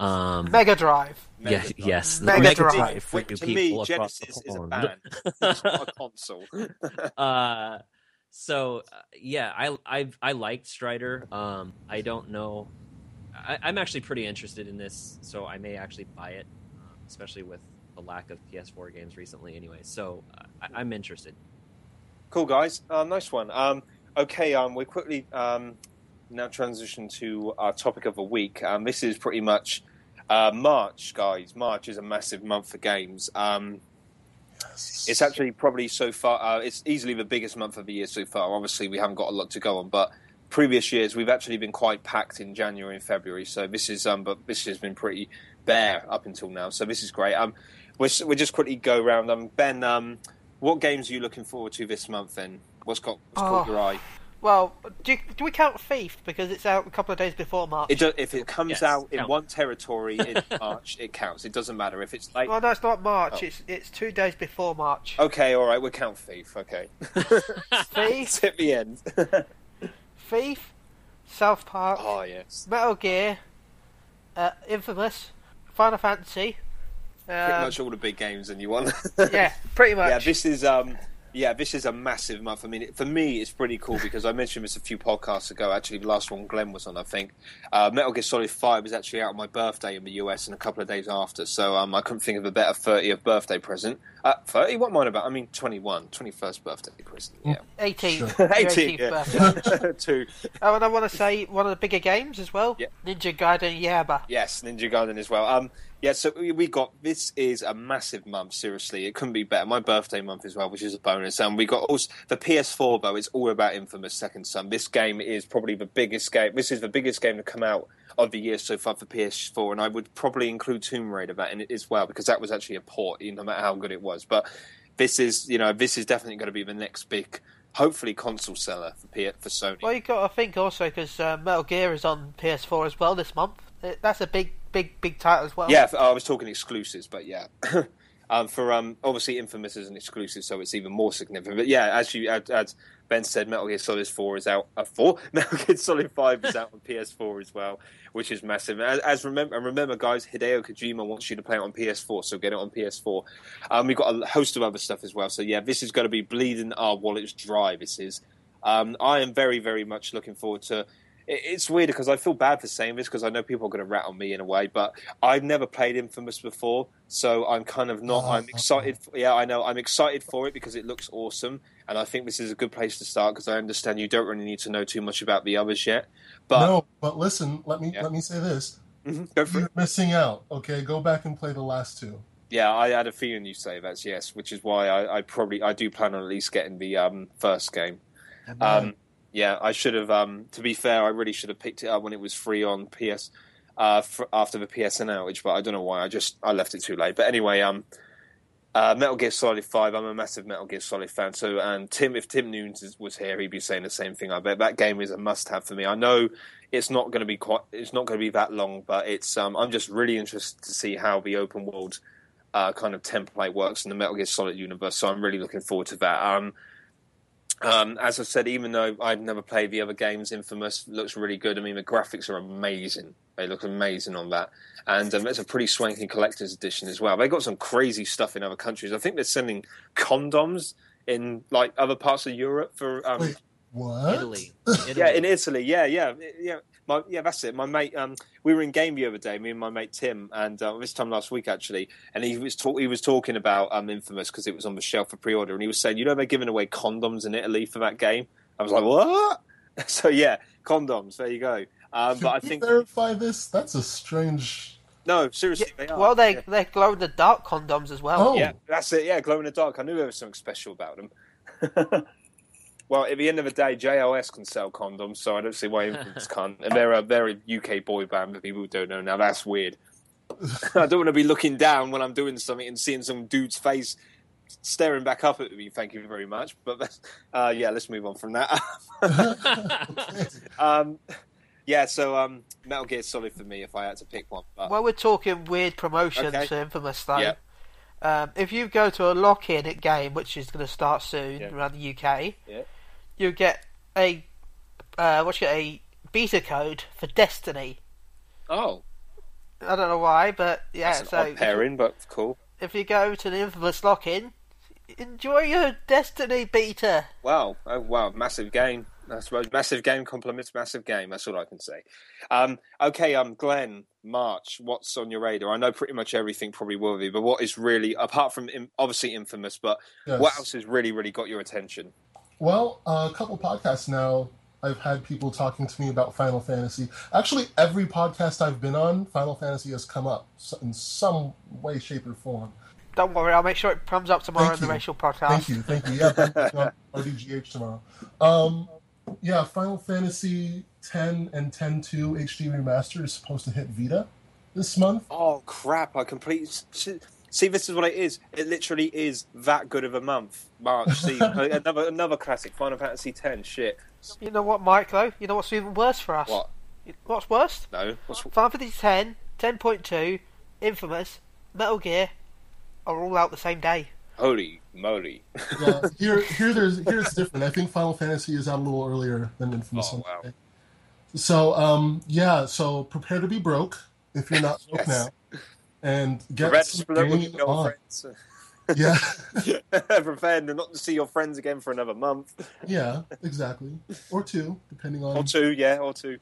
Um, Mega Drive. yeah, Drive. yes, the Mega Mega Drive. Drive for to me, Genesis is a pond. band. It's not a console. so uh, yeah, I I I liked Strider. Um, I don't know. I, I'm actually pretty interested in this, so I may actually buy it, um, especially with the lack of PS4 games recently. Anyway, so uh, I, I'm interested. Cool, guys. Uh, nice one. Um, okay, um, we quickly um, now transition to our topic of the week. Um, this is pretty much uh, March, guys. March is a massive month for games. Um, it's actually probably so far. Uh, it's easily the biggest month of the year so far. Obviously, we haven't got a lot to go on, but previous years we've actually been quite packed in January and February. So this is, um, but this has been pretty bare up until now. So this is great. Um, we'll, we'll just quickly go around. Um, Ben, um, what games are you looking forward to this month? Then what's got what's caught Oh. your eye? Well, do, you, do we count Thief because it's out a couple of days before March? It do, if it comes Yes, out in count. one territory in March, it counts. It doesn't matter if it's late. Well, no, it's not March. Oh. It's it's two days before March. Okay, all right, we'll count Thief. Okay, Thief, it's at the end. Thief, South Park, oh yes. Metal Gear, uh, Infamous, Final Fantasy. pretty Um, much all the big games and you want. yeah, pretty much. yeah, this is um, yeah, this is a massive month. I mean, for me, it's pretty cool because I mentioned this a few podcasts ago. Actually, the last one Glenn was on, I think. Uh, Metal Gear Solid Five was actually out on my birthday in the US, and a couple of days after. So um, I couldn't think of a better 30th birthday present. Uh, 30? What am I about? I mean, 21, 21st birthday present. Yeah, 18. Sure. Your 18. 18th Yeah. birthday. Two. Oh, and I want to say one of the bigger games as well. Yeah. Ninja Gaiden Yaiba. Yes, Ninja Gaiden as well. Um, yeah, so we, got this is a massive month. Seriously, it couldn't be better. My birthday month as well, which is a bonus. And we got also the PS4 though. It's all about Infamous Second Son. This game is probably the biggest game. This is the biggest game to come out of the year so far for PS4, and I would probably include Tomb Raider that in it as well because that was actually a port, no matter how good it was. But this is, you know, this is definitely going to be the next big, hopefully, console seller for P- for Sony. Well, you got to think also because uh, Metal Gear is on PS4 as well this month. That's a big, big, big title as well. Yeah, I was talking exclusives, but yeah. Um, for um, obviously, Infamous is an exclusive, so it's even more significant. But yeah, as you as, as Ben said, Metal Gear Solid Four is out. Uh, four Metal Gear Solid Five is out on PS4 as well, which is massive. As, as remember, remember, guys, Hideo Kojima wants you to play it on PS4, so get it on PS4. Um, we've got a host of other stuff as well. So yeah, this is going to be bleeding our wallets dry. This is. Um, I am very, very much looking forward to it's weird because I feel bad for saying this because I know people are going to rat on me in a way, but I've never played Infamous before, so I'm kind of not. I'm excited. For, yeah, I know. I'm excited for it because it looks awesome, and I think this is a good place to start because I understand you don't really need to know too much about the others yet. But no, but listen, let me yeah. let me say this: mm-hmm. You're missing out. Okay, go back and play the last two. Yeah, I had a feeling you say that's Yes, which is why I, I probably I do plan on at least getting the um, first game. Um, yeah, I should have. Um, to be fair, I really should have picked it up when it was free on PS uh, after the PSN outage, but I don't know why. I just I left it too late. But anyway, um, uh, Metal Gear Solid Five. I'm a massive Metal Gear Solid fan. So, and Tim, if Tim Nunes was here, he'd be saying the same thing. I bet that game is a must-have for me. I know it's not going to be quite. It's not going to be that long, but it's. Um, I'm just really interested to see how the open world uh, kind of template works in the Metal Gear Solid universe. So I'm really looking forward to that. Um, um, as I said, even though I've never played the other games, Infamous looks really good. I mean, the graphics are amazing. They look amazing on that, and um, it's a pretty swanky collector's edition as well. They've got some crazy stuff in other countries. I think they're sending condoms in like other parts of Europe for um, Wait, what? Italy. Italy. Yeah, in Italy. Yeah, yeah, yeah. My, yeah, that's it. My mate, um, we were in game the other day, me and my mate Tim, and uh, this time last week actually, and he was talk- he was talking about um, Infamous because it was on the shelf for pre-order, and he was saying, you know, they're giving away condoms in Italy for that game. I was like, what? so yeah, condoms. There you go. Um, but I think verify this. That's a strange. No, seriously, yeah, they are. Well, they yeah. they glow in the dark condoms as well. Oh. yeah, that's it. Yeah, glow in the dark. I knew there was something special about them. Well, at the end of the day, JLS can sell condoms, so I don't see why Infamous can't. And they're a very UK boy band that people don't know. Now that's weird. I don't want to be looking down when I'm doing something and seeing some dude's face staring back up at me. Thank you very much. But uh, yeah, let's move on from that. um, yeah, so um, Metal Gear Solid for me if I had to pick one. But... Well, we're talking weird promotions Okay. for Infamous though. Yeah. Um, if you go to a lock-in at game, which is going to start soon Yeah. around the UK, Yeah. You get a uh, what you get a beta code for Destiny. Oh, I don't know why, but yeah. that's an so odd pairing, but cool. if you go to the Infamous lock-in, enjoy your Destiny beta. Wow, oh, wow, massive game. I suppose massive game compliments massive game. That's all I can say. Um, okay, um, Glenn, March, what's on your radar? I know pretty much everything probably will be, but what is really apart from in, obviously infamous, but Yes. what else has really, really got your attention? Well, uh, a couple podcasts now, I've had people talking to me about Final Fantasy. Actually, every podcast I've been on, Final Fantasy has come up in some way, shape, or form. Don't worry, I'll make sure it comes up tomorrow Thank in the you. Racial Podcast. Thank you, thank you. Yeah, I'm on RDGH tomorrow. Um, yeah, Final Fantasy 10 and 10-2 HD remaster is supposed to hit Vita this month. Oh crap! I completely see. This is what it is. It literally is that good of a month. March. See another another classic. Final Fantasy X. Shit. You know what, Mike? Though, you know what's even worse for us? What? What's worse? No. What's Final Fantasy 10, 10.2, Infamous, Metal Gear are all out the same day. holy moly? Yeah, here, here, there's here it's different. I think Final Fantasy is out a little earlier than Infamous. Oh, wow. So, um, yeah, so prepare to be broke if you're not broke Yes. now, and get Red some split with gaming your on. friends. Yeah, Prepare not to see your friends again for another month yeah, exactly, or two, depending on or two. Yeah, or two.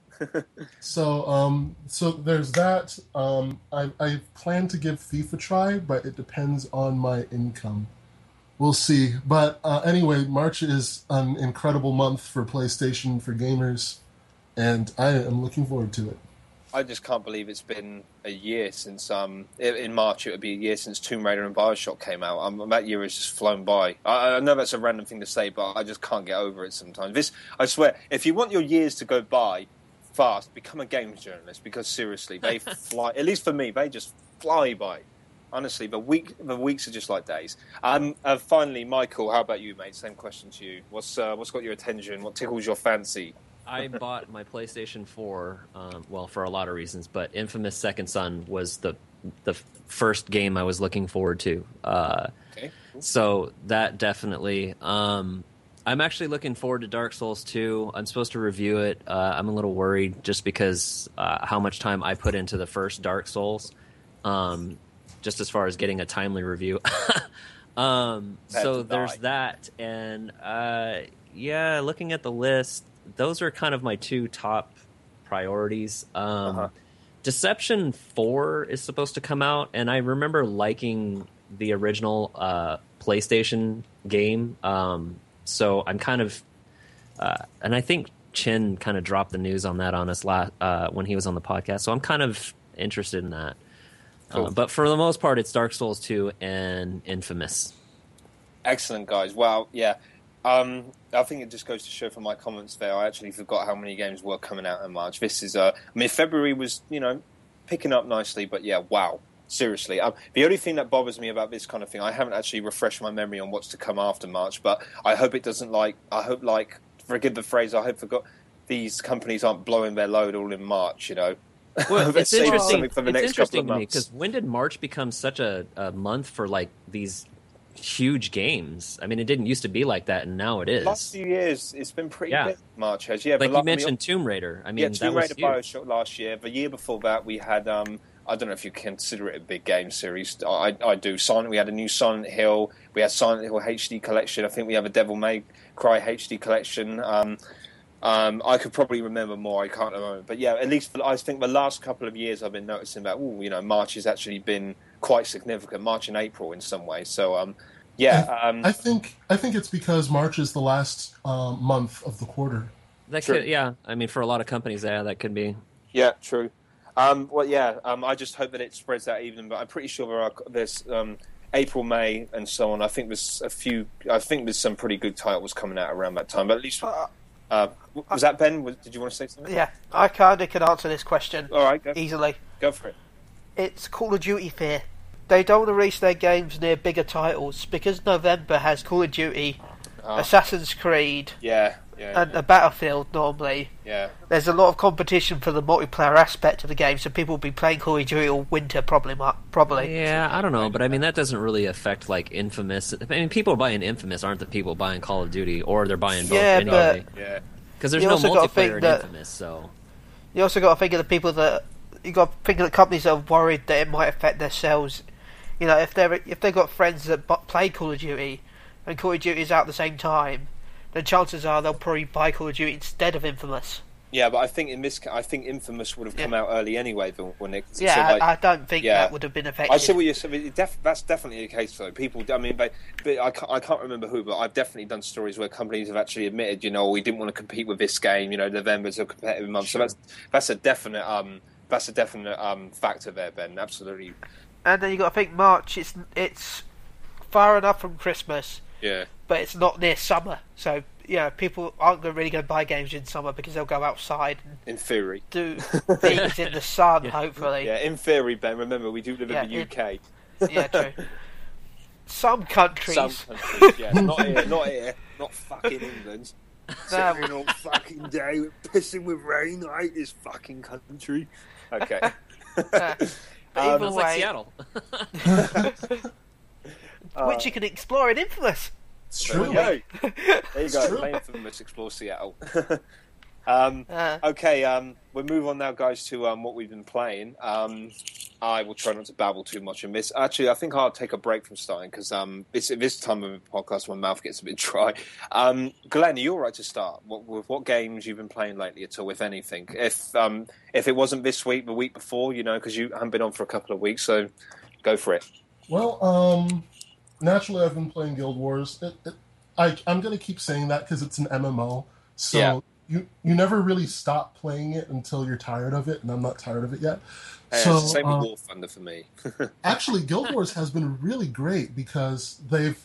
So, um, so there's that. Um, I, I plan to give Thief a try, but it depends on my income. We'll see. But uh, anyway, March is an incredible month for PlayStation for gamers, and I am looking forward to it. I just can't believe it's been a year since um in- March it would be a year since Tomb Raider and Bioshock came out. Um, that year has just flown by. I, I know that's a random thing to say, but I just can't get over it sometimes. This I swear, if you want your years to go by fast, become a games journalist because seriously, they fly. At least for me, they just fly by. Honestly, the week the weeks are just like days. Um, uh, finally, Michael, how about you, mate? Same question to you. What's uh, what's got your attention? What tickles your fancy? I bought my PlayStation 4, um, well, for a lot of reasons, but Infamous Second Son was the the first game I was looking forward to. Uh, Okay. so that definitely. Um, I'm actually looking forward to Dark Souls 2. I'm supposed to review it. Uh, I'm a little worried just because uh, how much time I put into the first Dark Souls, um, just as far as getting a timely review. um, so there's that, and uh, yeah, looking at the list, those are kind of my two top priorities. Um, Uh-huh. Deception 4 is supposed to come out, and I remember liking the original uh, PlayStation game. Um, so I'm kind of, uh, and I think Chin kind of dropped the news on that on us last, uh, when he was on the podcast. So I'm kind of interested in that. Cool. Uh, but for the most part, it's Dark Souls 2 and Infamous. Excellent, guys. Wow, yeah. Um, I think it just goes to show from my comments there. I actually forgot how many games were coming out in March. This is, uh, I mean, February was, you know, picking up nicely, but yeah, wow. Seriously, um, the only thing that bothers me about this kind of thing, I haven't actually refreshed my memory on what's to come after March, but I hope it doesn't like. I hope like, forgive the phrase. I hope forgot these companies aren't blowing their load all in March. You know, Well, it's interesting. for the it's next couple interesting of to me months. because when did March become such a, a month for like these huge games? I mean, it didn't used to be like that, and now it is. last few years it's been pretty Yeah. big. March has, yeah. like you mentioned Tomb Raider. I mean, yeah, that Tomb Raider. Bioshock last year. The year before that, we had um, I don't know if you consider it a big game series. I, I do. Silent. We had a new Silent Hill. We had Silent Hill HD collection. I think we have a Devil May Cry HD collection. Um, um, I could probably remember more. I can't remember, but yeah, at least for, I think the last couple of years I've been noticing that. Oh, you know, March has actually been quite significant. March and April in some ways. So um, yeah, um, I think I think it's because March is the last um, month of the quarter. That True. could, yeah. I mean, for a lot of companies, yeah, that could be. Yeah, true. Um, well, yeah. Um, I just hope that it spreads out even, but I'm pretty sure there are there's um, April, May, and so on. I think there's a few. I think there's some pretty good titles coming out around that time. But at least, Uh, uh, was that Ben? Did you want to say something? Yeah, I kind of can answer this question All right, go, easily. go for it. It's Call of Duty fear. They don't want to release their games near bigger titles because November has Call of Duty, Ah. Assassin's Creed, Yeah, yeah, and a Battlefield normally. yeah. There's a lot of competition for the multiplayer aspect of the game, so people will be playing Call of Duty all winter probably. mu- Probably. Yeah, I don't know, but I mean that doesn't really affect like Infamous. I mean, people buying Infamous aren't the people buying Call of Duty, or they're buying both Yeah, anyway. Yeah, Because there's no also gotta think multiplayer in that- Infamous, so You also got to think of the people that you got to think of the companies that are worried that it might affect their sales. You know, if they're if they've got friends that play Call of Duty and Call of Duty is out at the same time, then chances are they'll probably buy Call of Duty instead of Infamous. yeah. But I think in this, I think Infamous would have come Yeah. out early anyway. When it, Yeah, so, like, I, I don't think yeah. that would have been effective. I see what you're saying. Def- that's definitely the case, though. People, I mean, they, but I, can't, I can't remember who, but I've definitely done stories where companies have actually admitted, you know, we didn't want to compete with this game. You know, November's a competitive month, so that's that's a definite, um, that's a definite um, factor there, Ben. Absolutely, And then you got to think March. It's it's far enough from Christmas, yeah, but it's not near summer. So yeah, people aren't really going to buy games in summer because they'll go outside and in theory. do things in the sun. Hopefully, Yeah, in theory, Ben. Remember, we do live Yeah, in the in- UK. yeah, true. Some countries. Some countries, yeah, not here, not here, not fucking England. No. Sitting here all fucking day, pissing with rain. I hate this fucking country. Okay. Uh, but Um, either sounds like way, Seattle. which you can explore in Infamous. It's There true. you go. There you go. Playing Infamous Explore Seattle. um, Uh, okay, um, we'll move on now, guys, to um, what we've been playing. Um, I will try not to babble too much in this. Actually, I think I'll take a break from starting because um, this this time of the podcast, my mouth gets a bit dry. Um, Glenn, are you all right to start? What, with what games you've been playing lately at all, if anything? If um, if it wasn't this week, the week before, you know, because you haven't been on for a couple of weeks, so go for it. Well, um, naturally, I've been playing Guild Wars. It, it, I, I'm going to keep saying that because it's an MMO. So Yeah. You you never really stop playing it until you're tired of it, and I'm not tired of it yet. Uh, so it's the same uh, with War Thunder for me. actually, Guild Wars has been really great because they've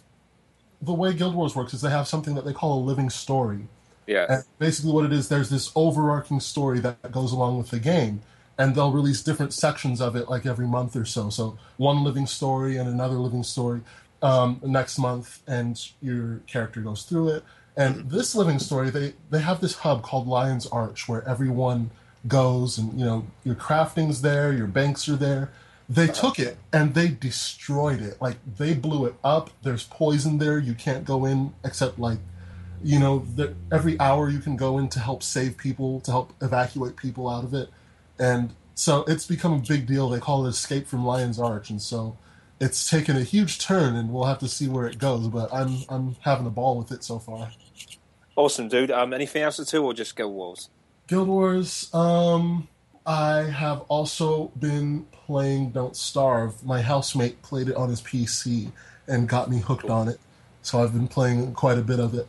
the way Guild Wars works is they have something that they call a living story. yeah, And basically, what it is, there's this overarching story that goes along with the game, and they'll release different sections of it like every month or so. So one living story and another living story um, next month, and your character goes through it. And this living story, they they have this hub called Lion's Arch where everyone goes, and you know your crafting's there, your banks are there. They took it and they destroyed it. Like they blew it up. There's poison there. You can't go in except like, you know, the, every hour you can go in to help save people, to help evacuate people out of it, and so it's become a big deal. They call it Escape from Lion's Arch, and so it's taken a huge turn, and we'll have to see where it goes. But I'm I'm having a ball with it so far. Awesome, dude. Um, anything else at all, or just Guild Wars? Guild Wars. Um, I have also been playing Don't Starve. My housemate played it on his PC and got me hooked on it, so I've been playing quite a bit of it.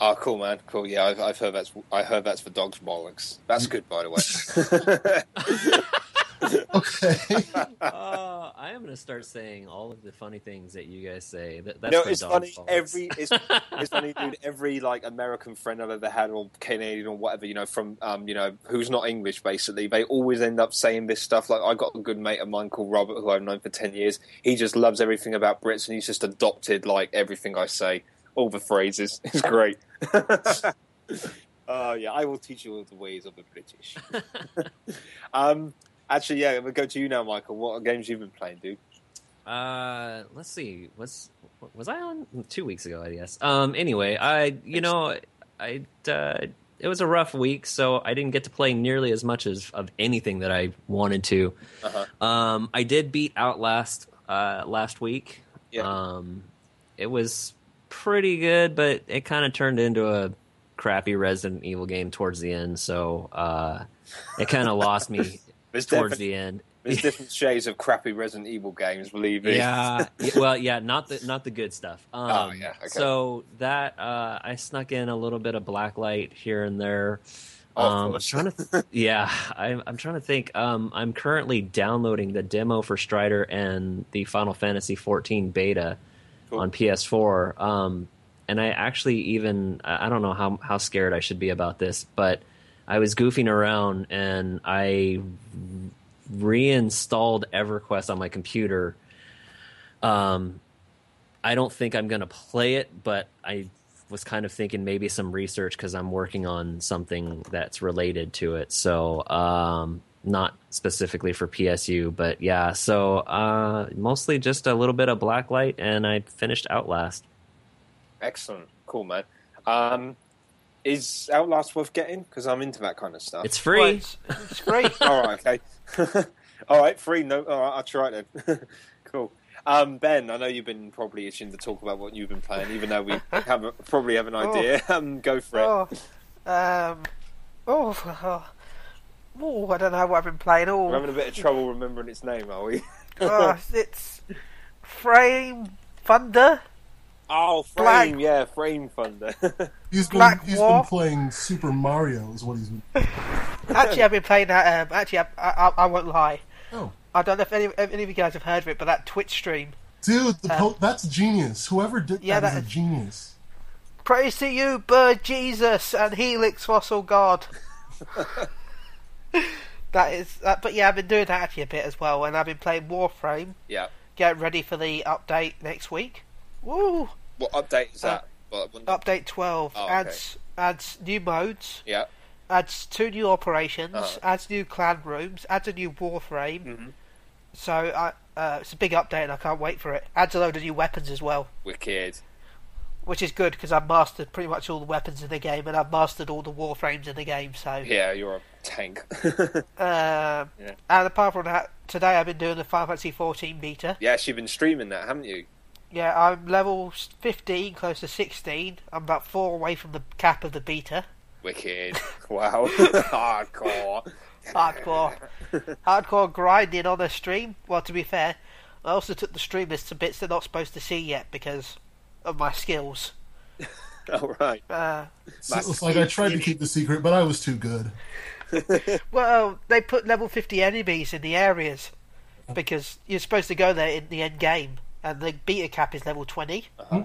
Oh, cool, man. Cool. Yeah, I've, I've heard that's I heard that's for dogs bollocks. That's good, by the way. okay. uh, I am going to start saying all of the funny things that you guys say. That, that's no, it's funny. balls. Every it's, it's funny, dude. Every like American friend I've ever had, or Canadian, or whatever, you know, from um, you know, who's not English, basically, they always end up saying this stuff. Like I got a good mate of mine called Robert, who I've known for ten years. He just loves everything about Brits, and he's just adopted like everything I say, all the phrases. It's great. Oh yeah, I will teach you all the ways of the British. um, actually, yeah, we'll go to you now, Michael. What games you've been playing, dude? Uh, let's see. Was was I on two weeks ago? I guess. Um. Anyway, I you know I uh, it was a rough week, so I didn't get to play nearly as much as of anything that I wanted to. Uh-huh. Um. I did beat Outlast uh last week. Yeah. Um. It was pretty good, but it kind of turned into a crappy Resident Evil game towards the end. So uh, it kind of lost me There's towards the end. there's different shades of crappy Resident Evil games, believe me. Yeah, well, yeah, not the not the good stuff. Um, Oh, yeah, okay. So that uh, I snuck in a little bit of Blacklight here and there. Oh, Um, I'm trying to, yeah, I'm, I'm trying to think. Um, I'm currently downloading the demo for Strider and the Final Fantasy 14 beta Cool. on PS4. Um, and I actually even I don't know how how scared I should be about this, but I was goofing around and I reinstalled EverQuest on my computer. Um, I don't think I'm going to play it, but I was kind of thinking maybe some research because I'm working on something that's related to it. So, um, not specifically for PSU, but yeah. So, uh, mostly just a little bit of Blacklight, and I finished Outlast. Excellent, cool, man. Um, is Outlast worth getting? Because I'm into that kind of stuff. It's free. Well, it's, it's free. all right, okay. all right, free. No, all right, I'll try it then. cool. Um, ben, I know you've been probably itching to talk about what you've been playing, even though we have a, probably have an idea. Um, go for it. Oh, um, oh, oh, oh, I don't know what I've been playing. All. We're Oh, having a bit of trouble remembering its name, are we? oh it's Frame Thunder. Oh, Frame, Black- yeah, Frame Thunder. He's been Black he's been playing Super Mario is what he's been. Actually, I've been playing that. Um, actually, I, I, I won't lie. Oh, I don't know if any, if any of you guys have heard of it, but that Twitch stream. dude, the po- that's genius. Whoever did Yeah, that is a genius. Praise to you, Bird Jesus and Helix Fossil God. that is, uh, but yeah, I've been doing that actually a bit as well, and I've been playing Warframe. yeah. Getting ready for the update next week. Woo! What update is Uh, that? What- Update twelve Oh, okay. adds adds new modes, yeah. adds two new operations, Uh-huh. adds new clan rooms, adds a new Warframe. Mhm. So I, uh, it's a big update, and I can't wait for it. Adds a load of new weapons as well. Wicked. which is good because I've mastered pretty much all the weapons in the game, and I've mastered all the warframes in the game. So, Yeah, you're a tank. um, Yeah. and apart from that, today I've been doing the Final Fantasy 14 beta. yes, you've been streaming that, haven't you? Yeah, I'm level 15, close to 16. I'm about four away from the cap of the beta. Wicked. Wow. Hardcore. Hardcore, hardcore grinding on the stream. Well, to be fair, I also took the streamers to bits they're not supposed to see yet because of my skills. All right. Uh, So it's like I tried to keep the secret, but I was too good. Well, they put level 50 enemies in the areas because you're supposed to go there in the end game, and the beta cap is level 20. Uh-huh.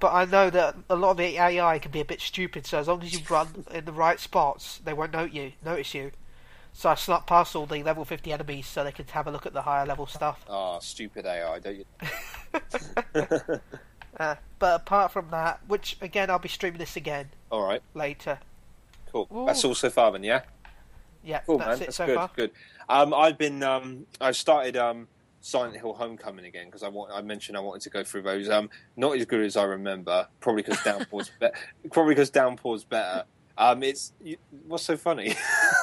But I know that a lot of the AI can be a bit stupid, so as long as you run in the right spots, they won't note you, notice you. So I snuck past all the level 50 enemies so they could have a look at the higher level stuff. Oh, stupid AI, don't you? Uh, but apart from that, which again I'll be streaming this again All right. later. Cool. Ooh. That's all so far then, yeah? Yeah, Cool, that's man. it That's so good. far. Good. Um, I've been. Um, I've started um, Silent Hill Homecoming again because I want. I mentioned I wanted to go through those. Um, not as good as I remember. Probably because Downpour's better. Probably because Downpour's better. Um, it's you, what's so funny.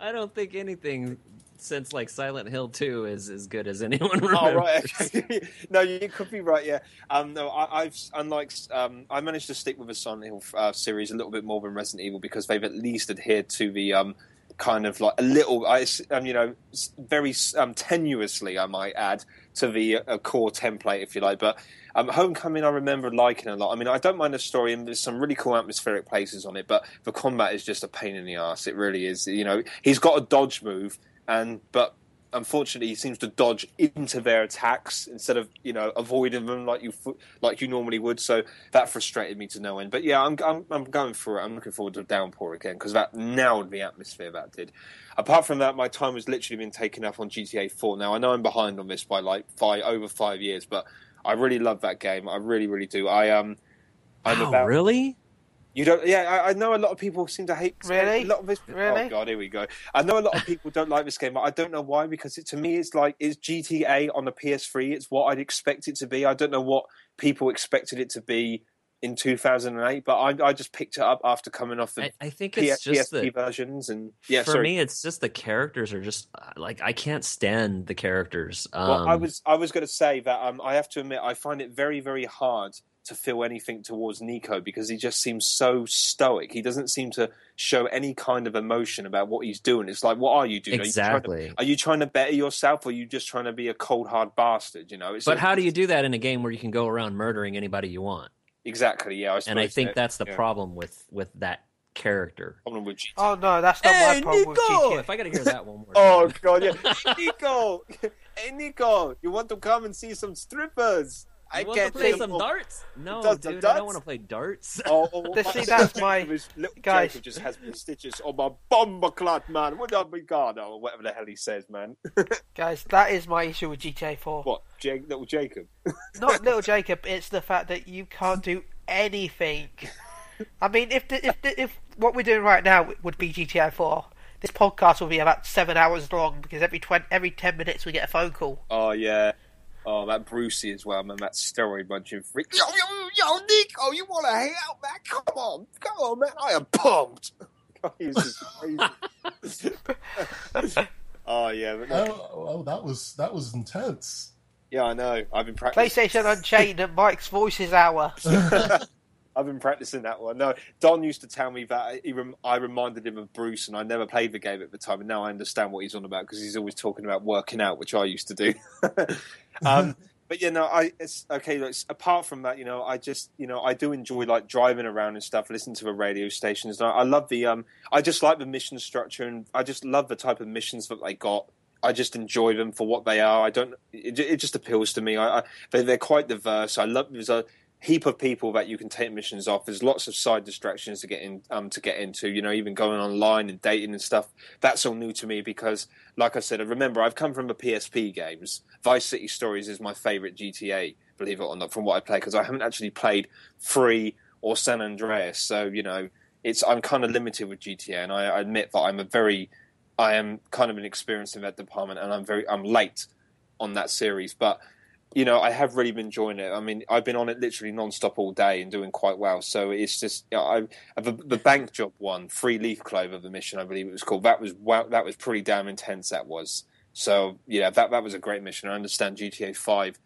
I don't think anything since like Silent Hill 2 is as good as anyone remembers. Oh right, no, you could be right. Yeah. Um, no, I, I've unlike um, I managed to stick with the Silent Hill uh, series a little bit more than Resident Evil because they've at least adhered to the um, kind of like a little, I, um, you know, very um, tenuously, I might add, to the uh, core template, if you like. But um, Homecoming, I remember liking a lot. I mean, I don't mind the story, and there's some really cool atmospheric places on it, but the combat is just a pain in the ass. It really is. You know, he's got a dodge move, and but unfortunately, he seems to dodge into their attacks instead of you know avoiding them like you like you normally would. So that frustrated me to no end. But yeah, I'm I'm, I'm going for it. I'm looking forward to Downpour again because that nailed the atmosphere that did. Apart from that, my time has literally been taken up on GTA 4. Now I know I'm behind on this by like five over five years, but I really love that game. I really really do. I um. I'm Wow, about really? You don't. Yeah, I, I know a lot of people seem to hate. this game. Really? A lot of this, Really? Oh god, here we go. I know a lot of people don't like this game, but I don't know why. Because it, to me, it's like it's GTA on the PS3. It's what I'd expect it to be. I don't know what people expected it to be in 2008, but I, I just picked it up after coming off the I, I think P- it's just PSP the versions. And yeah, for sorry. me, it's just the characters are just uh, like I can't stand the characters. Um, Well, I was I was going to say that um, I have to admit I find it very very hard to feel anything towards Niko because he just seems so stoic. He doesn't seem to show any kind of emotion about what he's doing. It's like, what are you doing? Are you trying to- exactly. Are you trying to better yourself, or are you just trying to be a cold hard bastard? You know. It's But how do you do that in a game where you can go around murdering anybody you want? exactly? Yeah, I And I think that- that's the yeah. problem with with that character. problem with GTA. Oh no, that's not my problem with GTA. If I got to hear that one more. Oh god, yeah. Hey Niko, hey Niko, you want to come and see some strippers? I You want to play some darts? No, Does- dude, I darts? don't want to play darts. Oh, oh, But my- see, that's my- His little guys. Jacob just has me stitches on my bomber clot, man. What up, God, or whatever the hell he says, man. Guys, that is my issue with GTA 4. what, Jake, little Jacob? Not little Jacob. It's the fact that you can't do anything. I mean, if the, if the, if what we're doing right now would be GTA 4, this podcast will be about seven hours long because every 20, every ten minutes we get a phone call. Oh yeah. Oh, that Brucey as well, man. That steroid bunch of freak. Yo, yo, yo, Niko, oh, you want to hang out, man? Come on, come on, man. I am pumped. Oh, God, he was just crazy. oh yeah, but no, Oh, oh, that was that was intense. yeah, I know. I've been practicing. PlayStation Unchained and Mike's Voices Hour. I've been practicing that one. No, Don used to tell me that he rem- I reminded him of Bruce, and I never played the game at the time. And now I understand what he's on about because he's always talking about working out, which I used to do. um, but you know, I it's okay. Look, apart from that, you know, I just you know I do enjoy like driving around and stuff, listening to the radio stations. I, I love the um, I just like the mission structure, and I just love the type of missions that they got. I just enjoy them for what they are. I don't. It, it just appeals to me. I, I they, they're quite diverse. I love. There's a heap of people that you can take missions off. There's lots of side distractions to get in um, to get into. You know, even going online and dating and stuff. That's all new to me because, like I said, I remember I've come from the PSP games. Vice City Stories is my favorite GTA. Believe it or not, from what I play, because I haven't actually played Free or San Andreas. So you know, it's I'm kind of limited with GTA, and I, I admit that I'm a very I am kind of an inexperienced in that department, and I'm very I'm late on that series, but you know, I have really been enjoying it. I mean, I've been on it literally non-stop all day and doing quite well. So it's just, you know, I, the, the bank job one, free leaf clover, the mission, I believe it was called. That was wow, that was pretty damn intense. That was. So yeah, that that was a great mission. I understand GTA Five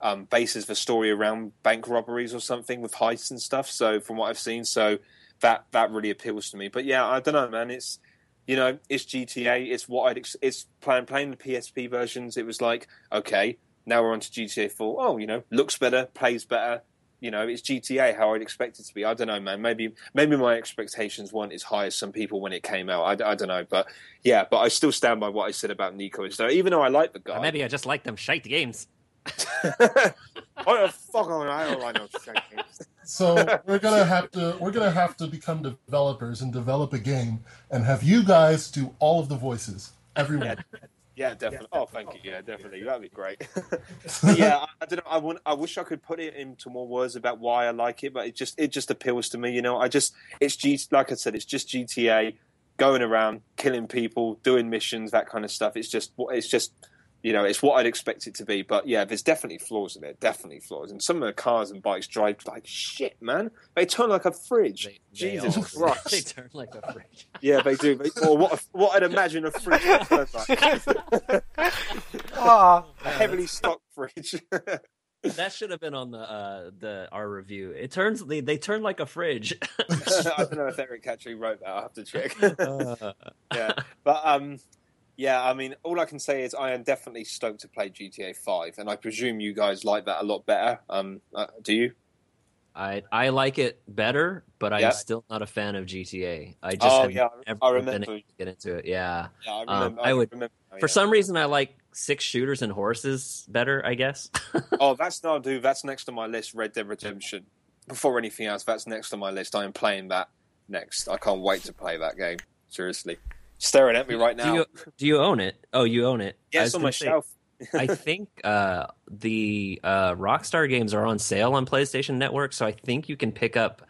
um, bases the story around bank robberies or something with heists and stuff. So from what I've seen, so that that really appeals to me. But yeah, I don't know, man. It's you know, it's GTA. It's what I'd. Ex- it's playing playing the PSP versions. It was like okay now we're on to GTA 4. Oh, you know, looks better, plays better. You know, it's GTA how I'd expect it to be. I don't know, man. Maybe maybe my expectations weren't as high as some people when it came out. I, I don't know, but yeah, but I still stand by what I said about Niko. So even though I like the guy, Or maybe I just like them shite games. oh fuck on, I don't like no shit. So we're gonna have to we're gonna have to become developers and develop a game and have you guys do all of the voices, everyone. Yeah, definitely. Oh, thank you. Yeah, definitely. That'd be great. Yeah, I, I don't know. I want. I wish I could put it into more words about why I like it, but it just it just appeals to me. You know, I just it's G. Like I said, it's just GTA. going around killing people, doing missions, that kind of stuff. It's just it's just you know it's what I'd expect it to be. But yeah, there's definitely flaws in it. Definitely flaws. And some of the cars and bikes drive like shit, man. They turn like a fridge. They, they Jesus all- Christ. they turn like a fridge. Yeah, they do. They, or what? What I'd imagine a fridge would turn like. Ah, a heavily stocked fridge. That should have been on the uh, the our review. It turns they they turn like a fridge. I don't know if Eric actually wrote that. I'll have to check. Uh, yeah, but um, yeah. I mean, all I can say is I am definitely stoked to play GTA Five, and I presume you guys like that a lot better. Um, uh, do you? I I like it better, but I'm still not a fan of GTA. I just Oh, yeah, I been remember. to get into it. Yeah, Yeah, I Um, remember. I would- remember for some reason I like six shooters and horses better. I guess. Oh, that's no, dude. That's next on my list. Red Dead Redemption. Before anything else, that's next on my list. I am playing that next. I can't wait to play that game. Seriously, staring at me right do now. you do you own it? Oh, you own it. It's on my say, shelf. I think uh, the uh, Rockstar games are on sale on PlayStation Network, so I think you can pick up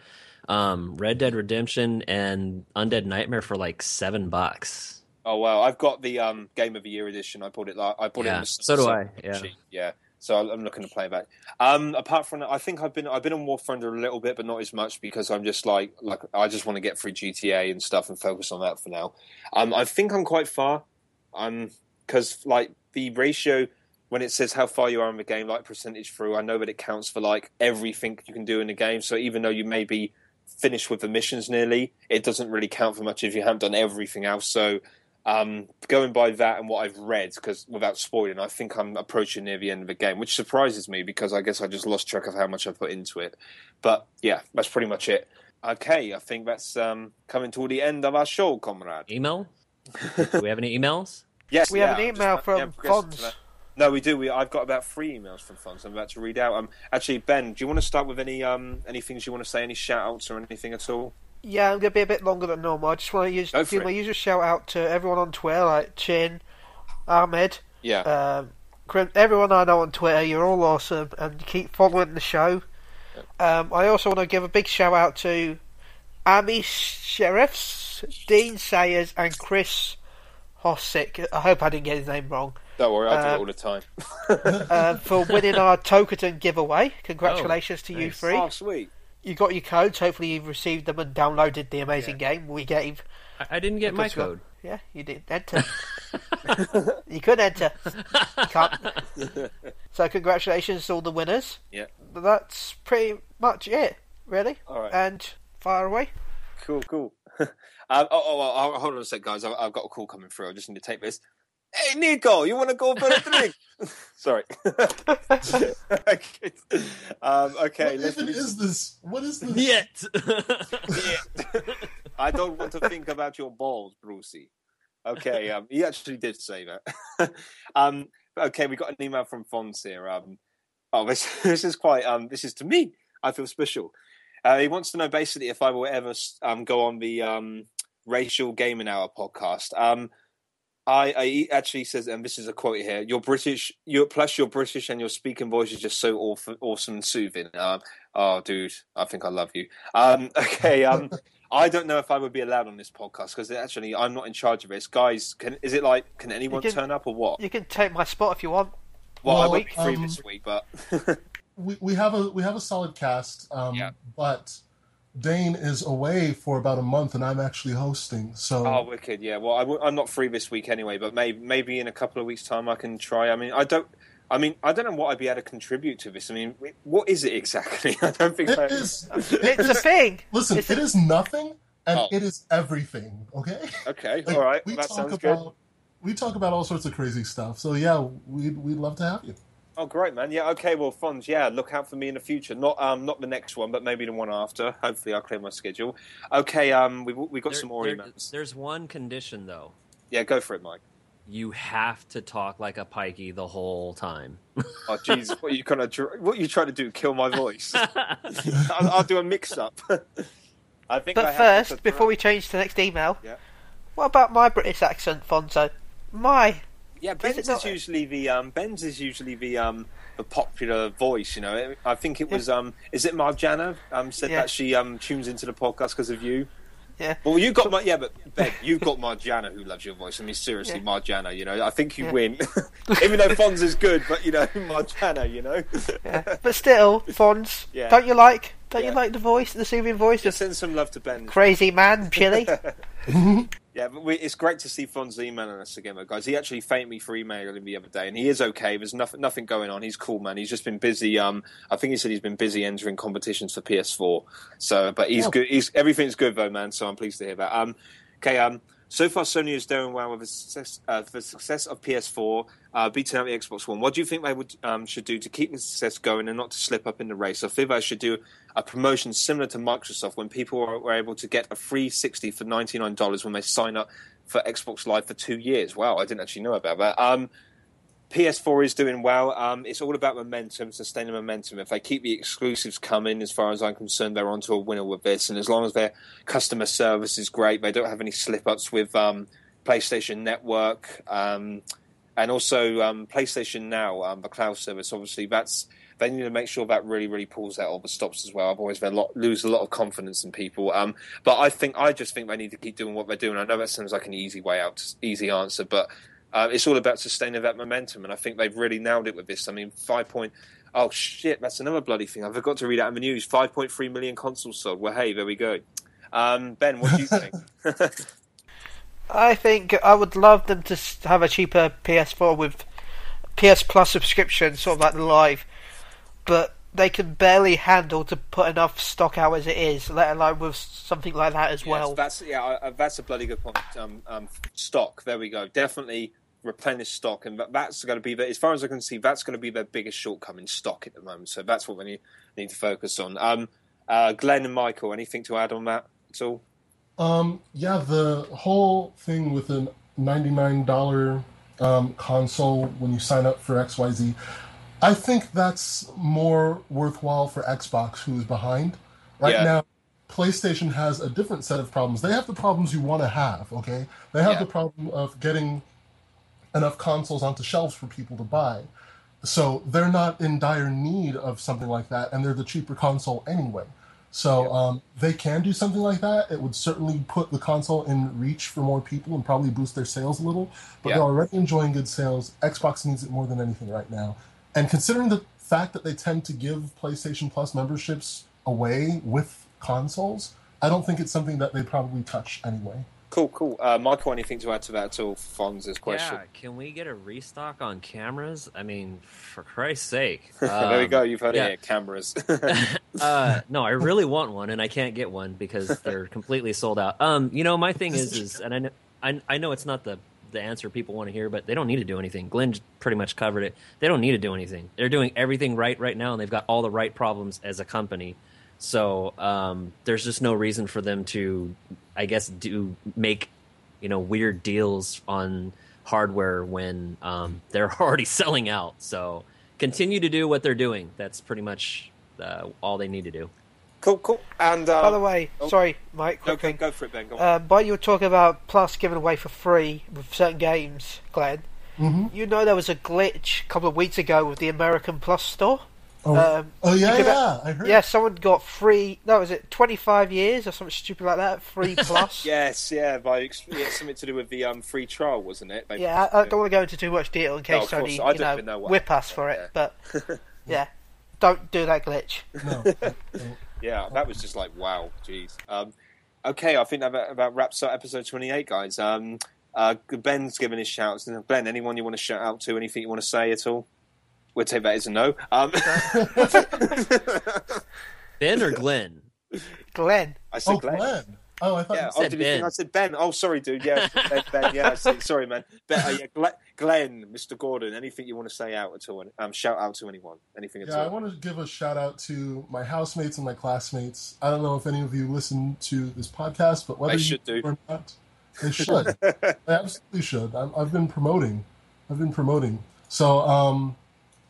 um, Red Dead Redemption and Undead Nightmare for like seven bucks. Oh wow, I've got the um, Game of the Year edition. I bought it. Like, I bought it. Yeah, in the so do I, yeah. cheap, yeah. So I'm- looking to play that. Um, apart from that, I think I've been I've been on War Thunder a little bit, but not as much because I'm just like like I just want to get through GTA and stuff and focus on that for now. Um, I think I'm quite far. Um, because like the ratio when it says how far you are in the game, like percentage through, I know that it counts for like everything you can do in the game. So even though you may be finished with the missions nearly, it doesn't really count for much if you haven't done everything else. So um, going by that and what I've read, because without spoiling, I think I'm approaching near the end of the game, which surprises me because I guess I just lost track of how much I put into it. But yeah, that's pretty much it. Okay, I think that's um, coming to the end of our show, comrade. Email? do we have any emails? Yes, We yeah, have an I'm just email from yeah, progressing to Fonz. that. No, we do. We I've got about three emails from Fonz. I'm about to read out. Um, actually, Ben, do you want to start with any um any things you want to say, any shout outs or anything at all? Yeah, I'm gonna be a bit longer than normal. I just want to use Go for do it. my usual shout out to everyone on Twitter, like Chin, Ahmed, Yeah. um, everyone I know on Twitter. You're all awesome, and keep following the show. Um, I also want to give a big shout out to Amy Sheriffs, Dean Sayers, and Chris Hossick. I hope I didn't get his name wrong. Don't worry, I do it all the time. uh, for winning our Toketon giveaway. Congratulations to you nice. three. Oh, sweet. You got your codes. Hopefully, you've received them and downloaded the amazing game we gave. I, I didn't get my Because, code. Yeah, you did enter. you could enter. You can't. So, congratulations to all the winners. Yeah. That's pretty much it, really. All right. And fire away. Cool, cool. um, oh, oh, oh, hold on a sec, guys. I've, I've got a call coming through. I just need to take this. Hey, Niko, you want to go for a drink? Sorry. um, okay, What let's even do is this? What is this? Yet. I don't want to think about your balls, Brucey. Okay, um, he actually did say that. um, okay, we got an email from Fonz here. Um, oh, this this is quite um, this is to me. I feel special. Uh, he wants to know basically if I will ever um, go on the um, Racial Gaming Hour podcast. Um, I, I actually says, and this is a quote here: "You're British. You're plus you're British, and your speaking voice is just so awful, awesome and soothing." Um, oh, dude, I think I love you. Um, okay, um, I don't know if I would be allowed on this podcast because actually I'm not in charge of this. Guys, can is it like can anyone can- turn up or what? You can take my spot if you want. Well, I Well, won't be free um, this week, but we, we have a we have a solid cast, um, Yeah. but Dane is away for about a month, and I'm actually hosting. So oh, wicked, yeah. Well, I w- I'm not free this week anyway, but maybe maybe in a couple of weeks' time I can try. I mean, I don't. I mean, I don't know what I'd be able to contribute to this. I mean, what is it exactly? I don't think I. it is. It's a thing. Listen, It's it a- is nothing, and Oh. it is everything. Okay. Okay, Like, all right. We that talk sounds about good. we talk about all sorts of crazy stuff. So yeah, we'd we'd love to have you. Oh, great, man. Yeah, okay. Well, Fonz, yeah, look out for me in the future. Not um, not the next one, but maybe the one after. Hopefully, I'll clear my schedule. Okay, um, we've we've got There- some more there- emails. There's one condition though. Yeah, go for it, Mike. You have to talk like a pikey the whole time. Oh, Jesus, what are you kind of what are you trying to do? Kill my voice? I'll, I'll do a mix up. I think. But have first, to- before we change to the next email, Yeah. what about my British accent, Fonzo? My. Yeah, Ben's is, usually the um, Ben's is usually the um, the popular voice. You know, I think it was um, is it Marjana um, said Yeah. that she um, tunes into the podcast because of you. Yeah. Well, you got my yeah, but Ben, you've got Marjana who loves your voice. I mean, seriously, Yeah. Marjana. You know, I think you Yeah. win, even though Fonz is good. But you know, Marjana. You know, Yeah. But still, Fonz, Yeah. don't you like? Don't you like the voice, the soothing voice just send some love to Ben. crazy man, Chili? Yeah, but we, it's great to see Fonz emailing us again, though, guys. He actually thanked me for emailing the other day, and he is okay. There's nothing, nothing going on. He's cool, man. He's just been busy. Um, I think he said he's been busy entering competitions for PS4. So, but he's Oh. good. He's everything's good though, man. So I'm pleased to hear that. Um, okay. Um, so far Sony is doing well with the success, uh, the success of PS4, uh, beating out the Xbox One. What do you think they would um, should do to keep the success going and not to slip up in the race? I feel they should do a promotion similar to Microsoft when people were, able to get a free sixty for ninety nine dollars when they sign up for Xbox Live for two years. Wow, I didn't actually know about that. Um, PS4 is doing well. Um, it's all about momentum, sustaining momentum. If they keep the exclusives coming, as far as I'm concerned, they're onto a winner with this. And as long as their customer service is great, they don't have any slip ups with um, PlayStation Network um, and also um, PlayStation Now, um, the cloud service. Obviously, that's they need to make sure that really, really pulls out all the stops as well. Otherwise, they lot, lose a lot of confidence in people. Um, but I think I just think they need to keep doing what they're doing. I know that sounds like an easy way out, easy answer, but uh, it's all about sustaining that momentum, and I think they've really nailed it with this. I mean, five point. Oh shit, that's another bloody thing. I forgot to read out in the news. Five point three million consoles sold. Well, hey, there we go. Um, ben, what do you think? I think I would love them to have a cheaper PS4 with PS Plus subscription, sort of like the live, but they can barely handle to put enough stock out as it is, let alone with something like that as Yes, well. that's yeah, I- that's a bloody good point. Um, um, stock. There we go. Definitely replenish stock, and that's going to be the, as far as I can see, that's going to be their biggest shortcoming stock at the moment. So that's what we need, need to focus on. Um, uh, Glenn and Michael, anything to add on that at all? Um, yeah, the whole thing with a $99 um, console when you sign up for XYZ, I think that's more worthwhile for Xbox, who is behind. Right Yeah. now, PlayStation has a different set of problems. They have the problems you want to have, okay? They have Yeah. the problem of getting enough consoles onto shelves for people to buy. So they're not in dire need of something like that, and they're the cheaper console anyway. So um, they can do something like that. It would certainly put the console in reach for more people and probably boost their sales a little. But Yeah. they're already enjoying good sales. Xbox needs it more than anything right now. And considering the fact that they tend to give PlayStation Plus memberships away with consoles, I don't think it's something that they probably touch anyway. Cool, cool. Uh, Michael, anything to add to that at all? Fonz's question. Yeah, can we get a restock on cameras? I mean, for Christ's sake. there we Um, go. You've heard yeah. it. Cameras. uh, no, I really want one, and I can't get one because they're completely sold out. Um, you know, my thing is, is, and I know, I, I know it's not the the answer people want to hear, but they don't need to do anything. Glenn pretty much covered it. They don't need to do anything. They're doing everything right right now, and they've got all the right problems as a company. So um, there's just no reason for them to, I guess, do make you know weird deals on hardware when um, they're already selling out. So continue to do what they're doing. That's pretty much uh, all they need to do. cool, cool. And uh, By the way, oh. sorry, Mike, go, quick go, thing. go for it, Ben. Go on. Um, but you were talking about Plus giving away for free with certain games, Glenn. Mhm. You know there was a glitch a couple of weeks ago with the American Plus store. Oh, Um, oh yeah, you could- yeah, I heard. Yeah, someone got free. No, was it twenty five years or something stupid like that? Free Plus. yes, yeah, by ex- yeah, something to do with the um, free trial, wasn't it? They- Yeah, I, I don't want to go into too much detail in case of course, Sony, I you know, know whip us for it. But yeah, don't do that glitch. No. Yeah, that was just like wow, jeez. Um, okay, I think that about, about wraps up episode twenty-eight, guys. Um, uh, Ben's given his shouts. Ben, anyone you want to shout out to? Anything you want to say at all? We'll take that as a no. Um, Ben or Glenn? Glenn, I said oh, Glenn. Glenn. Oh, I thought Yeah, you said did Ben. I said Ben? Oh, sorry, dude. Yeah, Ben. ben yeah, I see. sorry, man. Ben, uh, yeah, Glenn, Glenn, Mr. Gordon. Anything you want to say out at all? Um, shout out to anyone? Anything at all? Yeah, I want to give a shout out to my housemates and my classmates. I don't know if any of you listen to this podcast, but whether They you should do. or not, they should. they absolutely should. I'm, I've been promoting. I've been promoting. So, um,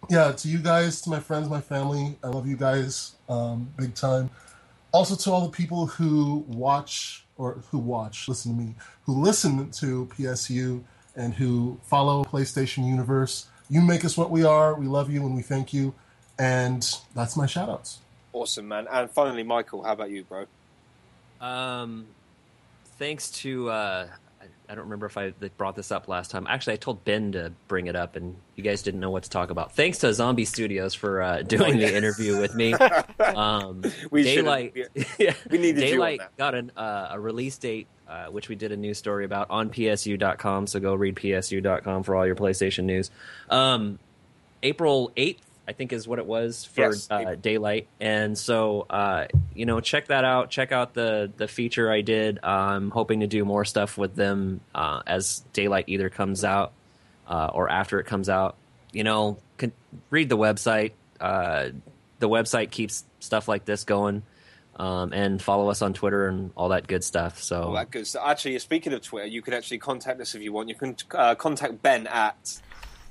yeah, to you guys, to my friends, my family, I love you guys um, big time. Also, to all the people who watch or who watch, listen to me, who listen to PSU and who follow PlayStation Universe. You make us what we are. We love you and we thank you. And that's my shout outs. Awesome, man. And finally, Michael, how about you, bro? Um, thanks to uh, I, don't remember if I brought this up last time. Actually, I told Ben to bring it up, and you guys didn't know what to talk about. Thanks to Zombie Studios for uh, doing the interview with me. Um, We Daylight, we- yeah, we needed you Daylight got an, uh, a release date, uh, which we did a news story about on PSU.com. So go read PSU.com for all your PlayStation news. Um, April eighth, I think, is what it was for Yes, uh, Daylight, and so uh, you know, check that out. Check out the the feature I did. I'm hoping to do more stuff with them uh, as Daylight either comes out uh, or after it comes out. You know, con- read the website. Uh, the website keeps stuff like this going, um, and follow us on Twitter and all that good stuff. So All that good stuff. Actually, speaking of Twitter, you can actually contact us if you want. You can uh, contact Ben at